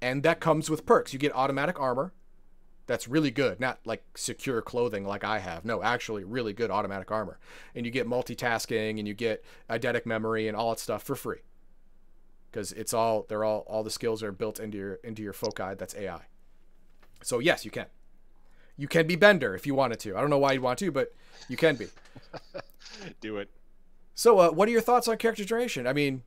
And that comes with perks. You get automatic armor. that's really good, not like secure clothing like I have. No, actually really good automatic armor. And you get multitasking and you get eidetic memory and all that stuff for free. Cuz it's all they're all all the skills are built into your into your foci that's AI. So yes, you can. You can be Bender if you wanted to. I don't know why you'd want to, but you can be. Do it. So, uh, what are your thoughts on character generation? I mean,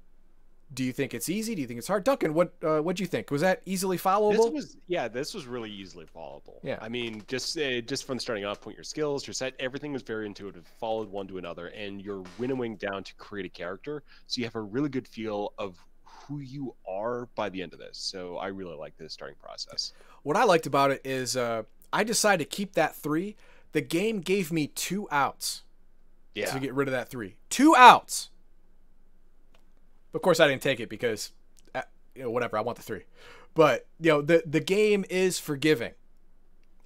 do you think it's easy? Do you think it's hard? Duncan, what uh, what do you think? Was that easily followable? This was yeah, this was really easily followable. Yeah. I mean, just uh, just from starting off, point your skills, your set, everything was very intuitive, followed one to another, and you're winnowing down to create a character, so you have a really good feel of who you are by the end of this. So I really like this starting process. What I liked about it is uh, I decided to keep that three. The game gave me two outs Yeah. to get rid of that three. Two outs. Of course, I didn't take it because, uh, you know, whatever. I want the three, but you know, the the game is forgiving.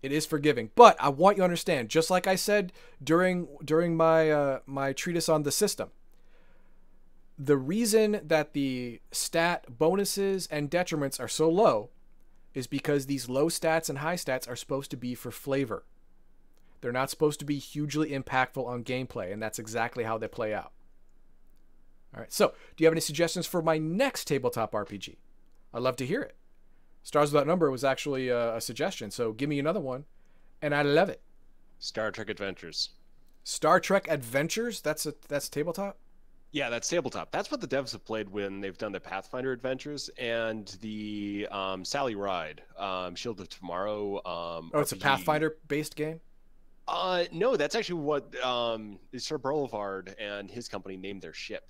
It is forgiving, but I want you to understand. Just like I said during during my uh, my treatise on the system, the reason that the stat bonuses and detriments are so low is because these low stats and high stats are supposed to be for flavor. They're not supposed to be hugely impactful on gameplay, and that's exactly how they play out. All right, so do you have any suggestions for my next tabletop RPG? I'd love to hear it. Stars Without Number was actually a, a suggestion, so give me another one, and I love it. Star Trek Adventures. Star Trek Adventures. That's a that's tabletop. Yeah, that's tabletop. That's what the devs have played when they've done the Pathfinder adventures and the um, Sally Ride, um, Shield of Tomorrow. Um, Oh, it's a Pathfinder based game. Uh, no, that's actually what um, Sir Boulevard and his company named their ship.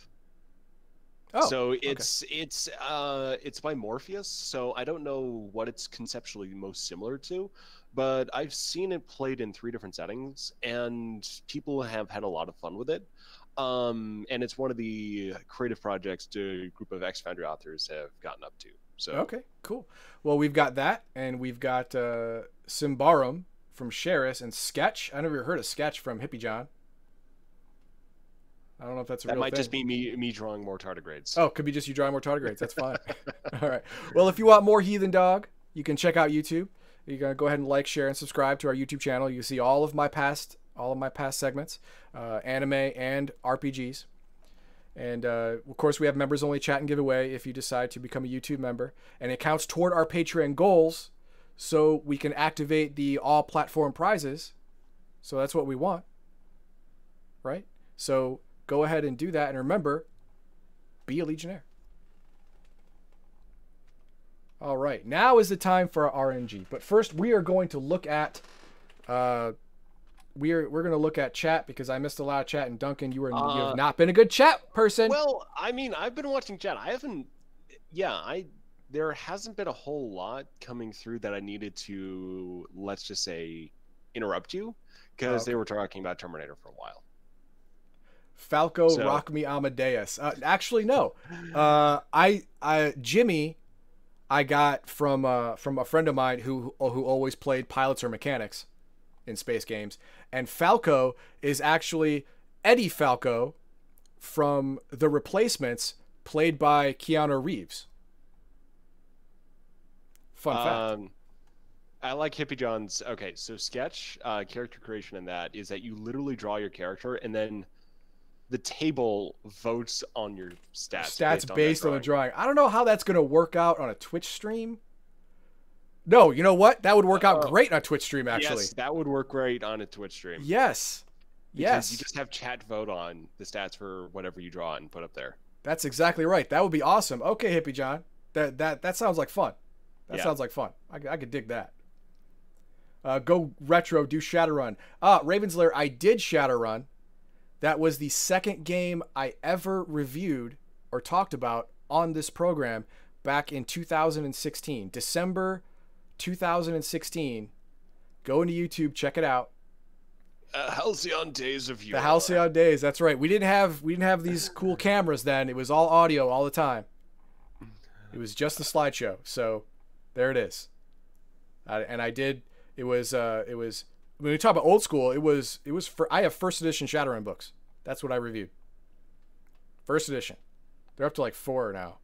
Oh, so it's it's uh it's by Modiphius. So I don't know what it's conceptually most similar to, but I've seen it played in three different settings, and people have had a lot of fun with it. Um, and it's one of the creative projects a group of X Foundry authors have gotten up to. So Okay, cool. Well, we've got that, and we've got uh, Symbaroum from Sheris and Sketch. I never heard of Sketch from Hippie John. I don't know if that's a real. that real might thing. just be me me drawing more tardigrades. Oh, could be just you drawing more tardigrades. That's fine. All right. Well, if you want more Heathen Dog, you can check out YouTube. You can go ahead and like, share, and subscribe to our YouTube channel. You can see all of my past all of my past segments, uh, anime and RPGs. And uh, of course, we have members only chat and giveaway if you decide to become a YouTube member, and it counts toward our Patreon goals, so we can activate the all platform prizes. So that's what we want, right? So go ahead and do that, and remember, be a Legionnaire. All right, now is the time for our RNG. But first, we are going to look at. Uh, we are we're going to look at chat because I missed a lot of chat. And Duncan, you were you Uh, have not been a good chat person. Well, I mean, I've been watching chat. I haven't. Yeah, I. There hasn't been a whole lot coming through that I needed to, let's just say, interrupt you because Okay. they were talking about Terminator for a while. Falco So- Rock Me Amadeus. Uh, actually, no. Uh, I I Jimmy, I got from uh, from a friend of mine who who always played pilots or mechanics in space games, and Falco is actually Eddie Falco from The Replacements, played by Keanu Reeves. Fun fact. Um, I like Hippie John's. Okay, so sketch uh, character creation in that is that you literally draw your character and then the table votes on your stats. Stats based on, that the drawing. I don't know how that's going to work out on a Twitch stream. No, you know what? That would work out Uh, great on a Twitch stream, actually. Yes, that would work great on a Twitch stream. Yes. Because Yes. You just have chat vote on the stats for whatever you draw and put up there. That's exactly right. That would be awesome. Okay, Hippie John. That that that sounds like fun. That Yeah. sounds like fun. I, I could dig that. Uh, go retro, do Shadowrun. Ah, Ravenslayer, I did Shadowrun. That was the second game I ever reviewed or talked about on this program back in 2016. December 2016. Go into YouTube, check it out. Uh, Halcyon Days of You. The Halcyon days. That's right. We didn't have we didn't have these cool cameras then. It was all audio all the time. It was just a slideshow. So there it is. Uh, and I did. It was. Uh, it was. When we talk about old school, it was. It was for. I have first edition Shadowrun books. That's what I reviewed. First edition. They're up to like four now.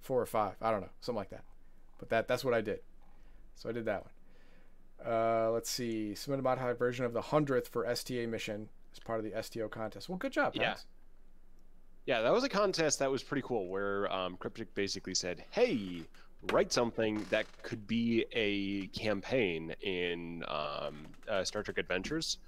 Four or five. I don't know. Something like that. But that that's what I did. So I did that one. Uh, let's see. Submit a modified version of the hundredth for STA mission as part of the STO contest. Well, good job, Yeah. Yeah, that was a contest that was pretty cool where um, Cryptic basically said, hey, write something that could be a campaign in um, uh, Star Trek Adventures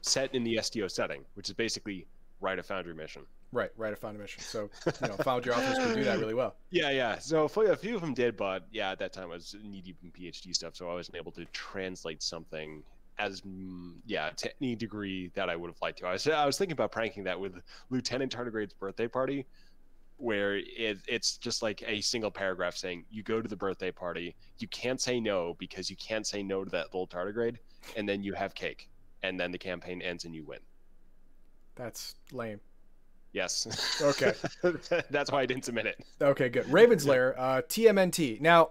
set in the STO setting, which is basically write a Foundry mission. Right, right. I found a mission. So you know, Foundry authors could do that really well. Yeah, yeah. So a few of them did, but yeah, at that time I was knee deep in PhD stuff, so I wasn't able to translate something as mm, yeah to any degree that I would have liked to. I was I was thinking about pranking that with Lieutenant Tardigrade's birthday party, where it, it's just like a single paragraph saying you go to the birthday party, you can't say no because you can't say no to that little tardigrade, and then you have cake, and then the campaign ends and you win. That's lame. Yes. Okay. That's why I didn't submit it. Okay, good. Raven's Lair, uh, TMNT. Now,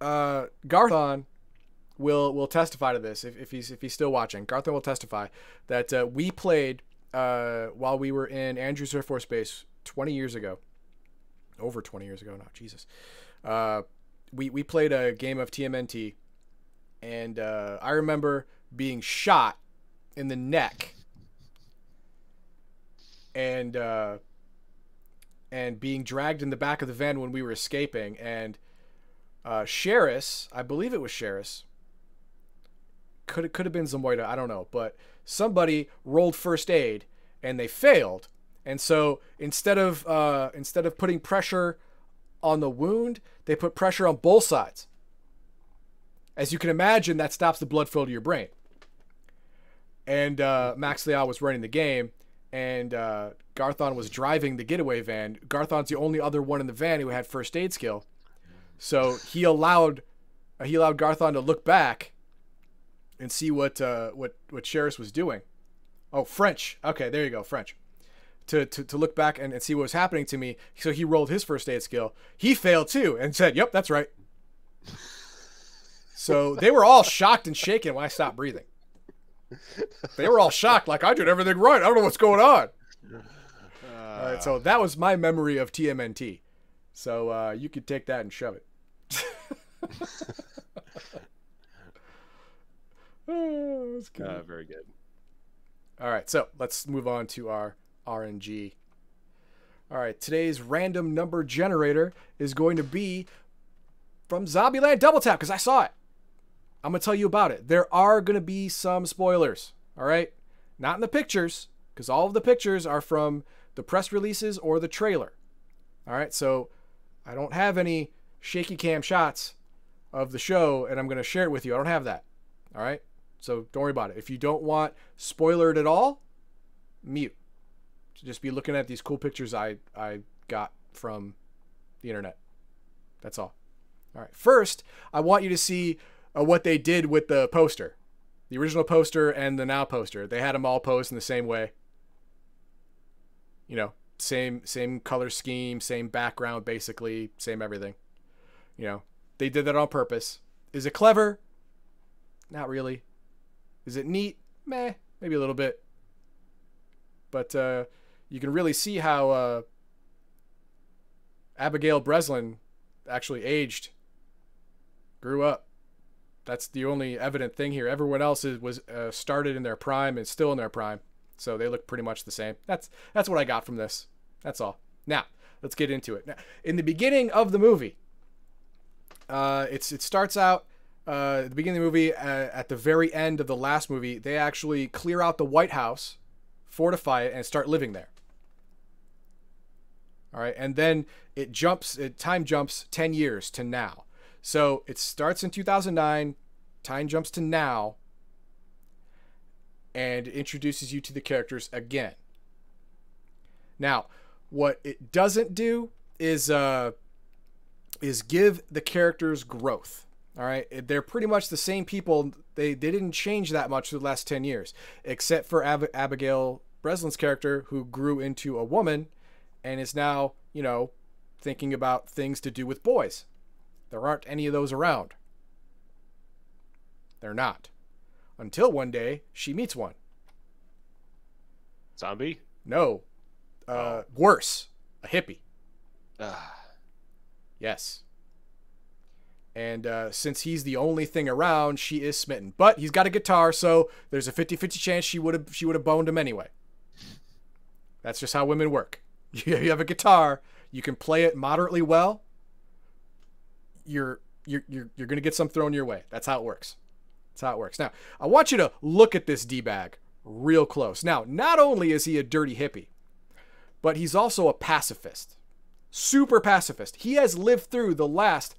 uh, Garthon will will testify to this if, if he's if he's still watching. Garthon will testify that uh, we played uh, while we were in Andrews Air Force Base 20 years ago. Over 20 years ago now, Jesus. Uh, we we played a game of TMNT, and uh, I remember being shot in the neck, and uh, and being dragged in the back of the van when we were escaping. And uh, Sheris, I believe it was Sheris, could could have been Zamoida, I don't know, but somebody rolled first aid and they failed. And so instead of uh, instead of putting pressure on the wound, they put pressure on both sides. As you can imagine, that stops the blood flow to your brain. And uh, Max Leal was running the game, and uh, Garthon was driving the getaway van. Garthon's the only other one in the van who had first aid skill, so he allowed he allowed Garthon to look back and see what uh, what what Sheris was doing. Oh, French. Okay, there you go, French. To, to, to look back and, and see what was happening to me. So he rolled his first aid skill. He failed too and said, Yep, that's right. So they were all shocked and shaken when I stopped breathing. They were all shocked, like I did everything right. I don't know what's going on. All right, so that was my memory of TMNT. So uh, you could take that and shove it. oh, that's good. Uh, very good. All right, so let's move on to our RNG. All right, today's random number generator is going to be from Zombieland Double Tap because I saw it. I'm going to tell you about it. There are going to be some spoilers, all right? Not in the pictures because all of the pictures are from the press releases or the trailer. All right, so I don't have any shaky cam shots of the show and I'm going to share it with you. I don't have that. All right? So don't worry about it. If you don't want spoilered at all, mute. Just be looking at these cool pictures I I got from the internet. That's all. All right. First, I want you to see uh, what they did with the poster, the original poster and the now poster. They had them all posed in the same way. You know, same same color scheme, same background, basically, same everything. You know, they did that on purpose. Is it clever? Not really. Is it neat? Meh, maybe a little bit. But uh, you can really see how uh, Abigail Breslin actually aged, grew up. That's the only evident thing here. Everyone else is, was uh, started in their prime and still in their prime, so they look pretty much the same. That's that's what I got from this. That's all. Now let's get into it. Now, in the beginning of the movie, uh, it's it starts out uh, the beginning of the movie, uh, at the very end of the last movie, they actually clear out the White House, fortify it, and start living there. All right, and then it jumps, it time jumps 10 years to now. So it starts in 2009, time jumps to now, and introduces you to the characters again. Now, what it doesn't do is uh, is give the characters growth. All right, they're pretty much the same people. They they didn't change that much for the last ten years, except for Ab- Abigail Breslin's character, who grew into a woman, and is now you know thinking about things to do with boys. There aren't any of those around. They're not, until one day she meets one. Zombie? No, uh, worse, a hippie. Ah, Yes. And uh, since he's the only thing around, she is smitten. But he's got a guitar, so there's a 50-50 chance she would have she would have boned him anyway. That's just how women work. You have a guitar, you can play it moderately well. You're you're you're, you're going to get some thrown your way. That's how it works. That's how it works. Now, I want you to look at this D-bag real close. Now, not only is he a dirty hippie, but he's also a pacifist. Super pacifist. He has lived through the last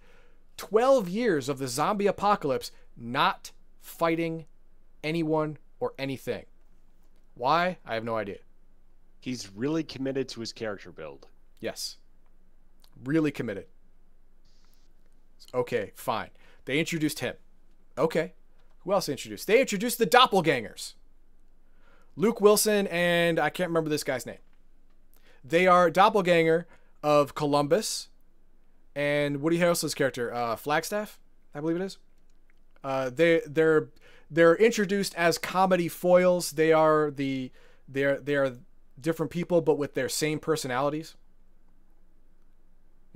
12 years of the zombie apocalypse not fighting anyone or anything. Why? I have no idea. He's really committed to his character build. Yes. Really committed. Okay, fine. They introduced him. Okay. Who else introduced? They introduced the doppelgangers. Luke Wilson and I can't remember this guy's name. They are doppelganger of Columbus and Woody Harrelson's character, uh, Flagstaff, I believe it is. Uh, they they're they're introduced as comedy foils. They are the they're they are different people, but with their same personalities.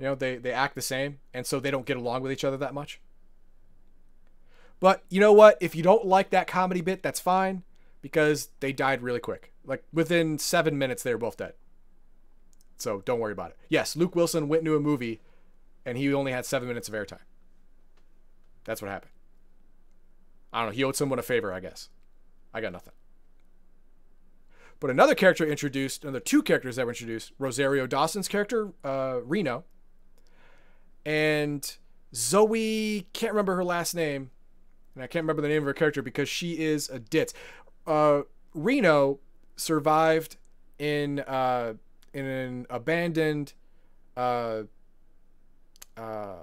You know, they they act the same, and so they don't get along with each other that much. But you know what? If you don't like that comedy bit, that's fine, because they died really quick. Like within seven minutes, they were both dead. So don't worry about it. Yes, Luke Wilson went into a movie, and he only had seven minutes of airtime. That's what happened. I don't know. He owed someone a favor, I guess. I got nothing. But another character introduced, another two characters that were introduced, Rosario Dawson's character, uh, Reno, and Zoe, can't remember her last name, and I can't remember the name of her character because she is a ditz. Uh, Reno survived in uh, in an abandoned uh, uh,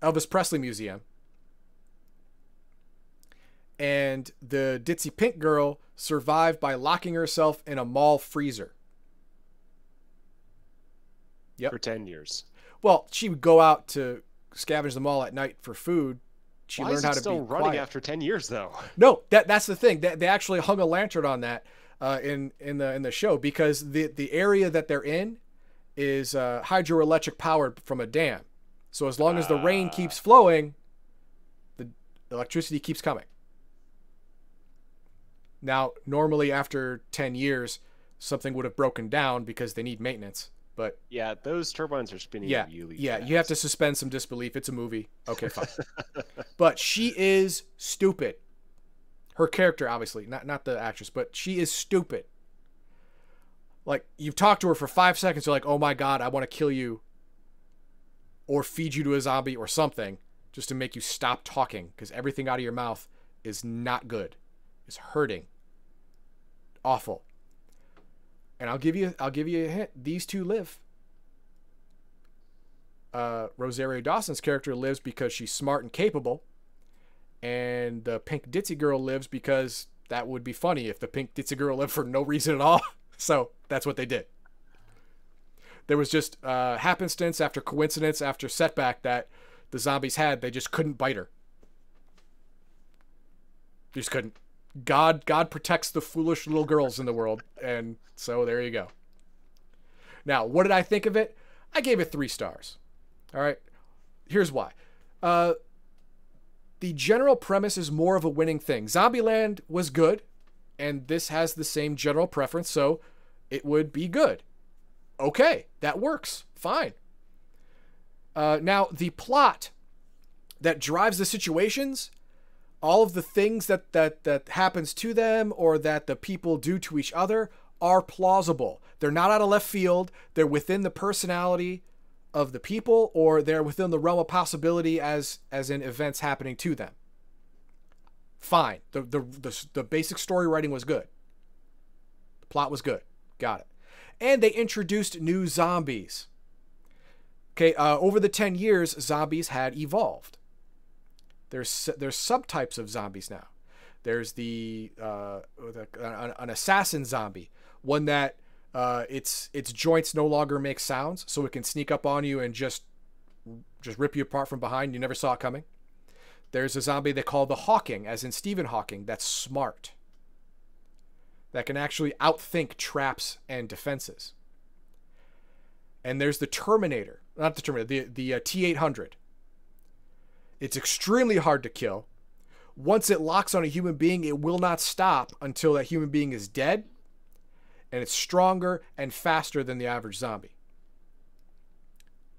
Elvis Presley museum, and the ditzy pink girl survived by locking herself in a mall freezer. Yep. For 10 years. Well, she would go out to scavenge the mall at night for food. She Why learned is how it to still be running quiet. after 10 years, though? No, that that's the thing. They, they actually hung a lantern on that uh, in in the in the show because the the area that they're in is uh, hydroelectric powered from a dam. So as long as the rain Ah. keeps flowing, the electricity keeps coming. Now, normally after 10 years, something would have broken down because they need maintenance. But Yeah, those turbines are spinning yeah, really yeah, fast. you have to suspend some disbelief. It's a movie. Okay, fine. but she is stupid. Her character, obviously, not not the actress, but she is stupid. Like you've talked to her for five seconds, you're like, "Oh my god, I want to kill you," or feed you to a zombie or something, just to make you stop talking, because everything out of your mouth is not good. It's hurting. Awful. And I'll give you I'll give you a hint. These two live uh, Rosario Dawson's character lives because she's smart and capable, and the pink ditzy girl lives because that would be funny if the pink ditzy girl lived for no reason at all. so that's what they did. There was just uh, happenstance after coincidence after setback that the zombies had. They just couldn't bite her. They just couldn't. God, God protects the foolish little girls in the world, and so there you go. Now, what did I think of it? I gave it three stars. All right. Here's why. Uh, the general premise is more of a winning thing. Zombieland was good, and this has the same general preference, so it would be good. Okay, that works. Fine. Uh, now, the plot that drives the situations, all of the things that, that, that happens to them or that the people do to each other are plausible. They're not out of left field. They're within the personality of the people or they're within the realm of possibility as as in events happening to them. Fine. The the the, the basic story writing was good. The plot was good. Got it. And they introduced new zombies. Okay uh, over the 10 years zombies had evolved there's there's subtypes of zombies now there's the, uh, the an, an assassin zombie one that uh, its its joints no longer make sounds, so it can sneak up on you and just just rip you apart from behind. You never saw it coming. There's a zombie they call the Hawking, as in Stephen Hawking, that's smart. That can actually outthink traps and defenses. And there's the Terminator, not the Terminator, the the uh, T800. It's extremely hard to kill. Once it locks on a human being, it will not stop until that human being is dead. And it's stronger and faster than the average zombie.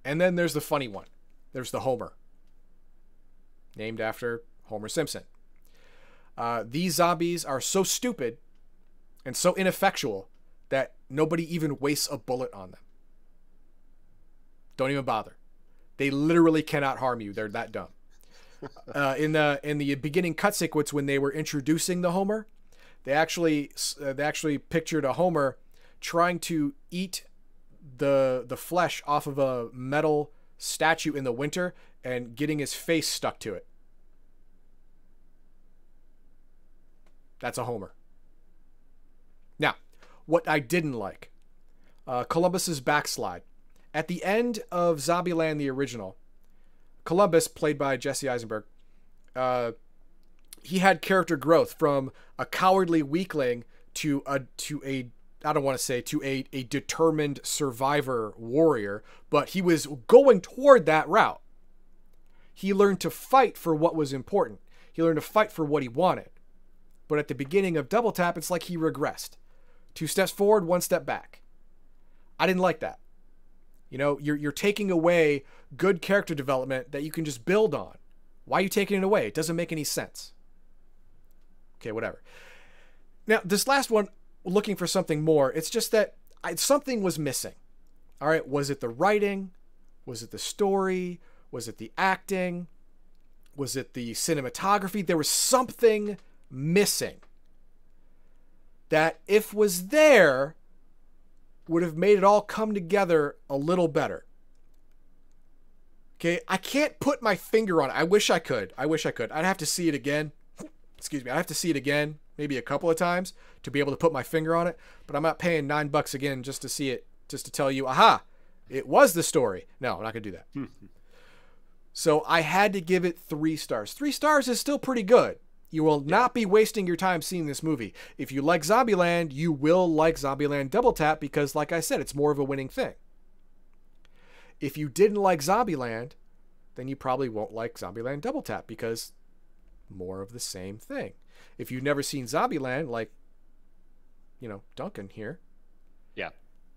And then there's the funny one there's the Homer, named after Homer Simpson. Uh, these zombies are so stupid and so ineffectual that nobody even wastes a bullet on them. Don't even bother. They literally cannot harm you. They're that dumb. Uh, in the in the beginning cut sequence when they were introducing the Homer, they actually uh, they actually pictured a Homer trying to eat the the flesh off of a metal statue in the winter and getting his face stuck to it. That's a Homer. Now, what I didn't like uh, Columbus's backslide. At the end of Zombieland, the original, Columbus, played by Jesse Eisenberg, uh, he had character growth from a cowardly weakling to a to a I don't want to say to a, a determined survivor warrior, but he was going toward that route. He learned to fight for what was important. He learned to fight for what he wanted. But at the beginning of Double Tap, it's like he regressed. Two steps forward, one step back. I didn't like that. You know, you're, you're taking away good character development that you can just build on. Why are you taking it away? It doesn't make any sense. Okay, whatever. Now, this last one, looking for something more, it's just that I, something was missing. All right, was it the writing? Was it the story? Was it the acting? Was it the cinematography? There was something missing that if was there would have made it all come together a little better. Okay, I can't put my finger on it. I wish I could. I wish I could. I'd have to see it again. Excuse me. I'd have to see it again, maybe a couple of times to be able to put my finger on it. But I'm not paying nine bucks again just to see it, just to tell you, aha, it was the story. No, I'm not going to do that. Hmm. so I had to give it three stars. Three stars is still pretty good. You will not be wasting your time seeing this movie. If you like Zombieland, you will like Zombieland Double Tap because, like I said, it's more of a winning thing. If you didn't like Zombieland, then you probably won't like Zombieland Double Tap because more of the same thing. If you've never seen Zombieland, like, you know, Duncan here, Yeah.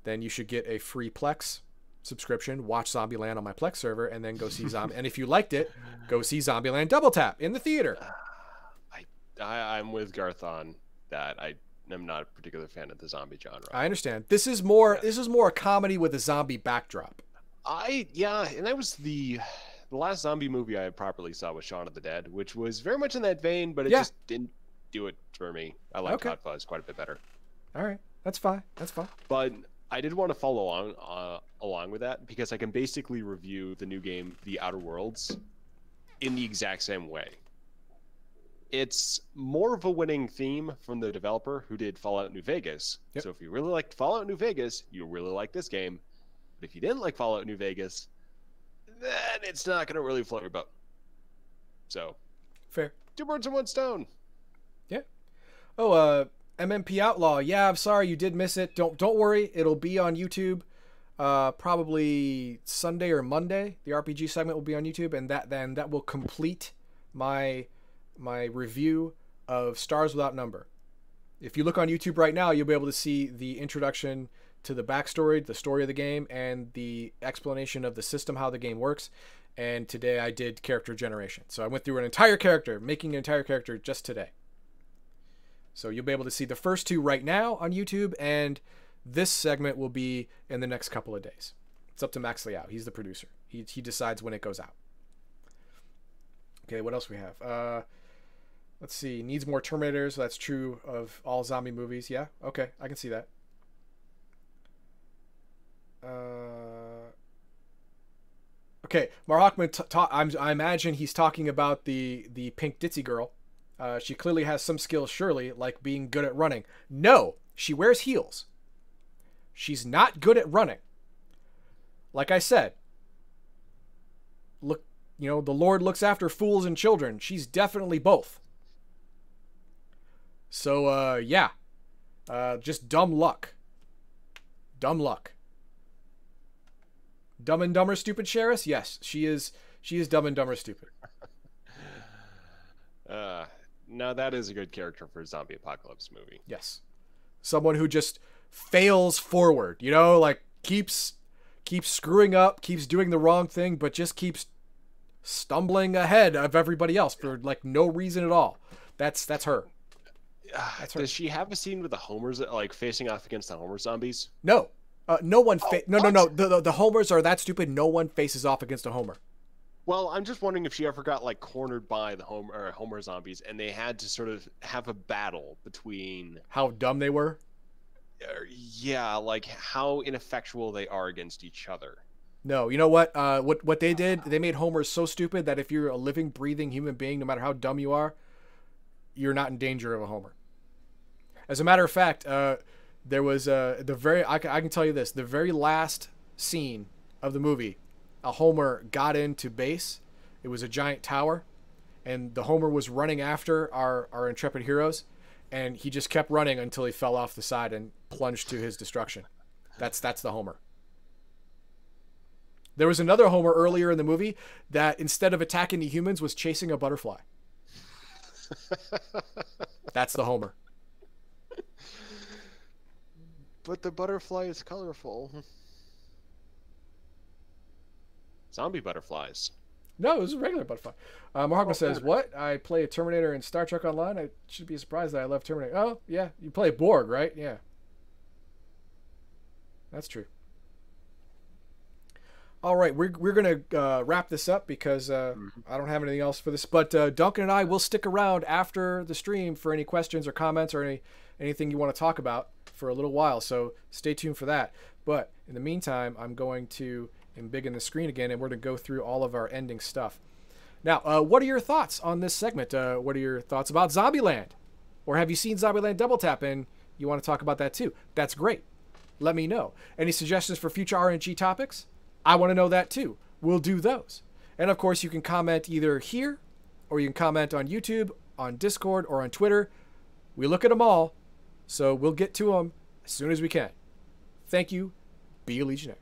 then you should get a free Plex subscription, watch Zombieland on my Plex server, and then go see Zombie. and if you liked it, go see Zombieland Double Tap in the theater. I, I'm with Garth on that. I am not a particular fan of the zombie genre. I understand. This is more. This is more a comedy with a zombie backdrop. I yeah, and that was the the last zombie movie I properly saw was Shaun of the Dead, which was very much in that vein, but it Yeah. just didn't do it for me. I like Okay. Hot Fuzz quite a bit better. All right, that's fine. That's fine. But I did want to follow along uh, along with that because I can basically review the new game, The Outer Worlds, in the exact same way. It's more of a winning theme from the developer who did Fallout New Vegas. Yep. So if you really liked Fallout New Vegas, you'll really like this game. But if you didn't like Fallout New Vegas, then it's not going to really float your boat. So, Fair. two birds in one stone. Yeah. Oh, uh, MMP Outlaw. Yeah, I'm sorry you did miss it. Don't don't worry. It'll be on YouTube. Uh, probably Sunday or Monday. The RPG segment will be on YouTube, and that then that will complete my my review of Stars Without Number. If you look on YouTube right now, you'll be able to see the introduction to the backstory, the story of the game, and the explanation of the system, how the game works. And today I did character generation. So I went through an entire character, making an entire character just today. So you'll be able to see the first two right now on YouTube, and this segment will be in the next couple of days. It's up to Max Liao. He's the producer. He, he decides when it goes out. Okay, what else we have? Uh, let's see. Needs more Terminators. That's true of all zombie movies. Yeah. Okay, I can see that. Uh, okay, Mar Hockman. T- ta- I'm, I imagine he's talking about the the pink ditzy girl. Uh, she clearly has some skills, surely, like being good at running. No, she wears heels. She's not good at running. Like I said, look, you know, the Lord looks after fools and children. She's definitely both. So, uh, yeah. Uh, just dumb luck. Dumb luck. Dumb and Dumber Stupid Sheriff? Yes, she is. She is Dumb and Dumber Stupid. Uh, now that is a good character for a zombie apocalypse movie. Yes. Someone who just fails forward, you know, like keeps keeps screwing up, keeps doing the wrong thing, but just keeps stumbling ahead of everybody else for like no reason at all. That's that's her. Uh, her. Does she have a scene with the homers like facing off against the homer zombies? No. Uh, no one fa- Oh, no no no the, the the homers are that stupid no one faces off against a homer Well, I'm just wondering if she ever got like cornered by the homer or homer zombies, and they had to sort of have a battle between, how dumb they were uh, yeah, like how ineffectual they are against each other. no you know what uh what what they did they made homers so stupid that if you're a living breathing human being no matter how dumb you are you're not in danger of a homer as a matter of fact uh there was uh the very I can, I can tell you this the very last scene of the movie a homer got into base. It was a giant tower and the homer was running after our our intrepid heroes and he just kept running until he fell off the side and plunged to his destruction. That's that's the homer. There was another homer earlier in the movie that instead of attacking the humans was chasing a butterfly. That's the homer But the butterfly is colorful. Zombie butterflies. No, it was a regular butterfly. Uh, Mahogma Oh, says, "What? I play a Terminator in Star Trek Online. I should be surprised that I love Terminator. Oh, yeah, you play Borg, right? Yeah, that's true. All right, we're we're gonna uh, wrap this up because uh, I don't have anything else for this. But uh, Duncan and I will stick around after the stream for any questions or comments or any anything you want to talk about for a little while. So stay tuned for that. But in the meantime, I'm going to embiggen the screen again, and we're going to go through all of our ending stuff. Now, uh, what are your thoughts on this segment? Uh, what are your thoughts about Zombieland? Or have you seen Zombieland Double Tap and you want to talk about that too? That's great. Let me know. Any suggestions for future RNG topics? I want to know that too. We'll do those. And of course, you can comment either here or you can comment on YouTube, on Discord, or on Twitter. We look at them all, so we'll get to them as soon as we can. Thank you. Be a Legionnaire.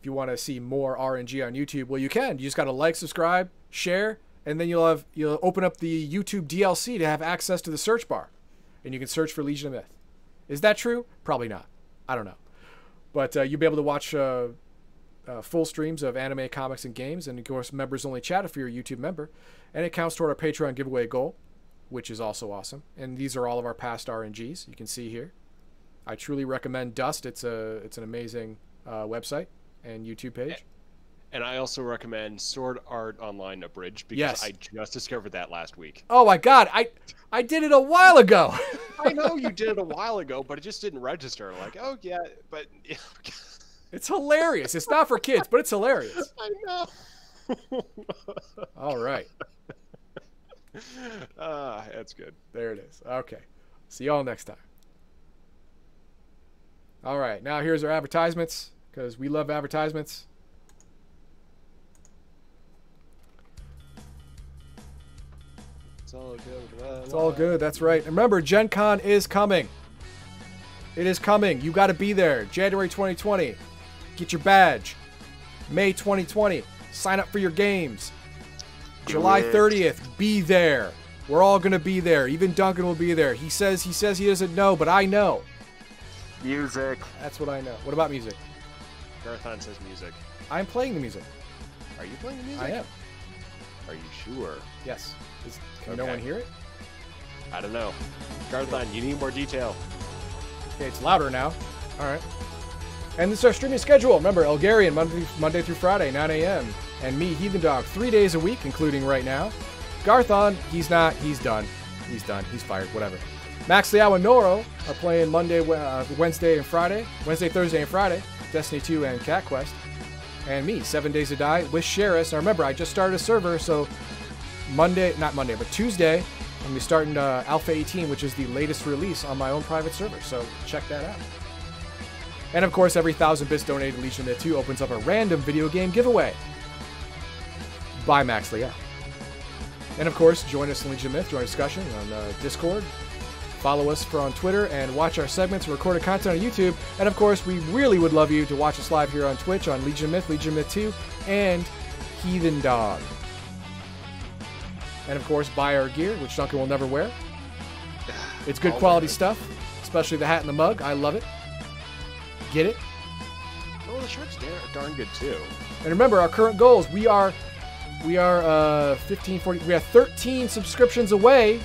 If you want to see more RNG on YouTube, well, you can. You just got to like, subscribe, share, and then you'll have you'll open up the YouTube DLC to have access to the search bar, and you can search for Legion of Myth. Is that true? Probably not. I don't know, but uh, you'll be able to watch uh, uh, full streams of anime, comics, and games, and of course, members only chat if you're a YouTube member, and it counts toward our Patreon giveaway goal, which is also awesome. And these are all of our past RNGs. You can see here. I truly recommend Dust. It's a it's an amazing uh, website and YouTube page. And I also recommend Sword Art Online Abridged because Yes. I just discovered that last week. Oh my God, I I did it a while ago. I know you did it a while ago, but it just didn't register. Like, oh yeah, but it's hilarious. It's not for kids, but it's hilarious. I know. All right, Ah, that's good. there it is. Okay, see y'all next time. All right, now here's our advertisements because we love advertisements. It's all good. It's all good. That's right. And remember, Gen Con is coming. It is coming. You got to be there. January 2020. Get your badge. May 2020. Sign up for your games. July 30th. Be there. We're all going to be there. Even Duncan will be there. He says he says he doesn't know, but I know. Music. That's what I know. What about music? Garthon says music. I'm playing the music. Are you playing the music? I am. Are you sure? Yes. Is, can no one hear it? I don't know. Garthon, you need more detail. Okay, it's louder now. All right. And this is our streaming schedule. Remember, Elgarian, Monday, Monday through Friday, 9 a.m. And me, Heathen Dog, three days a week, including right now. Garthon, he's not. He's done. He's done. He's fired. Whatever. Max Liao and Noro are playing Monday, uh, Wednesday, and Friday. Wednesday, Thursday, and Friday. Destiny 2 and Cat Quest. And me, Seven Days to Die with Sheris. Now remember, I just started a server, so Monday, not Monday, but Tuesday, I'm gonna be starting uh, Alpha 18, which is the latest release on my own private server. So check that out. And of course, every thousand bits donated to Legion of 2 opens up a random video game giveaway by Max Liao. And of course, join us in Legion of Myth, join a discussion on uh, Discord. Follow us for on Twitter and watch our segments and recorded content on YouTube. And of course, we really would love you to watch us live here on Twitch on Legion of Myth, Legion of Myth 2, and Heathen Dog. And of course, buy our gear, which Duncan will never wear. It's good quality stuff, especially the hat and the mug. I love it. Get it? Oh, the shirt's dar- darn good too. And remember our current goals. We are we are uh 15 40 we have 13 subscriptions away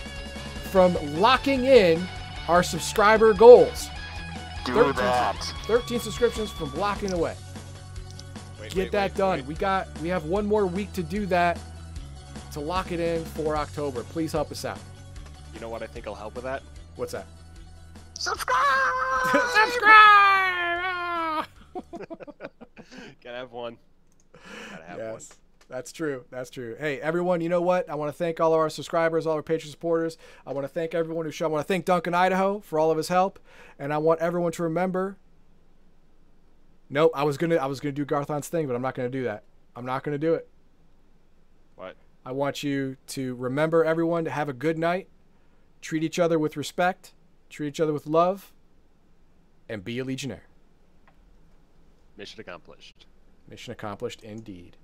from locking in our subscriber goals. Do 13, that. 13 subscriptions from blocking away. Wait, Get wait, that wait, done. wait. We got we have one more week to do that to lock it in for October. Please help us out. You know what I think I'll help with that? What's that? Subscribe. Subscribe. Gotta have one. Gotta have one. That's true. That's true. Hey, everyone, you know what? I want to thank all of our subscribers, all our Patreon supporters. I want to thank everyone who showed. I want to thank Duncan Idaho for all of his help, and I want everyone to remember. Nope, I was gonna I was gonna do Garthon's thing, but I'm not gonna do that. I'm not gonna do it. What? I want you to remember everyone to have a good night, treat each other with respect, treat each other with love, and be a legionnaire. Mission accomplished. Mission accomplished indeed.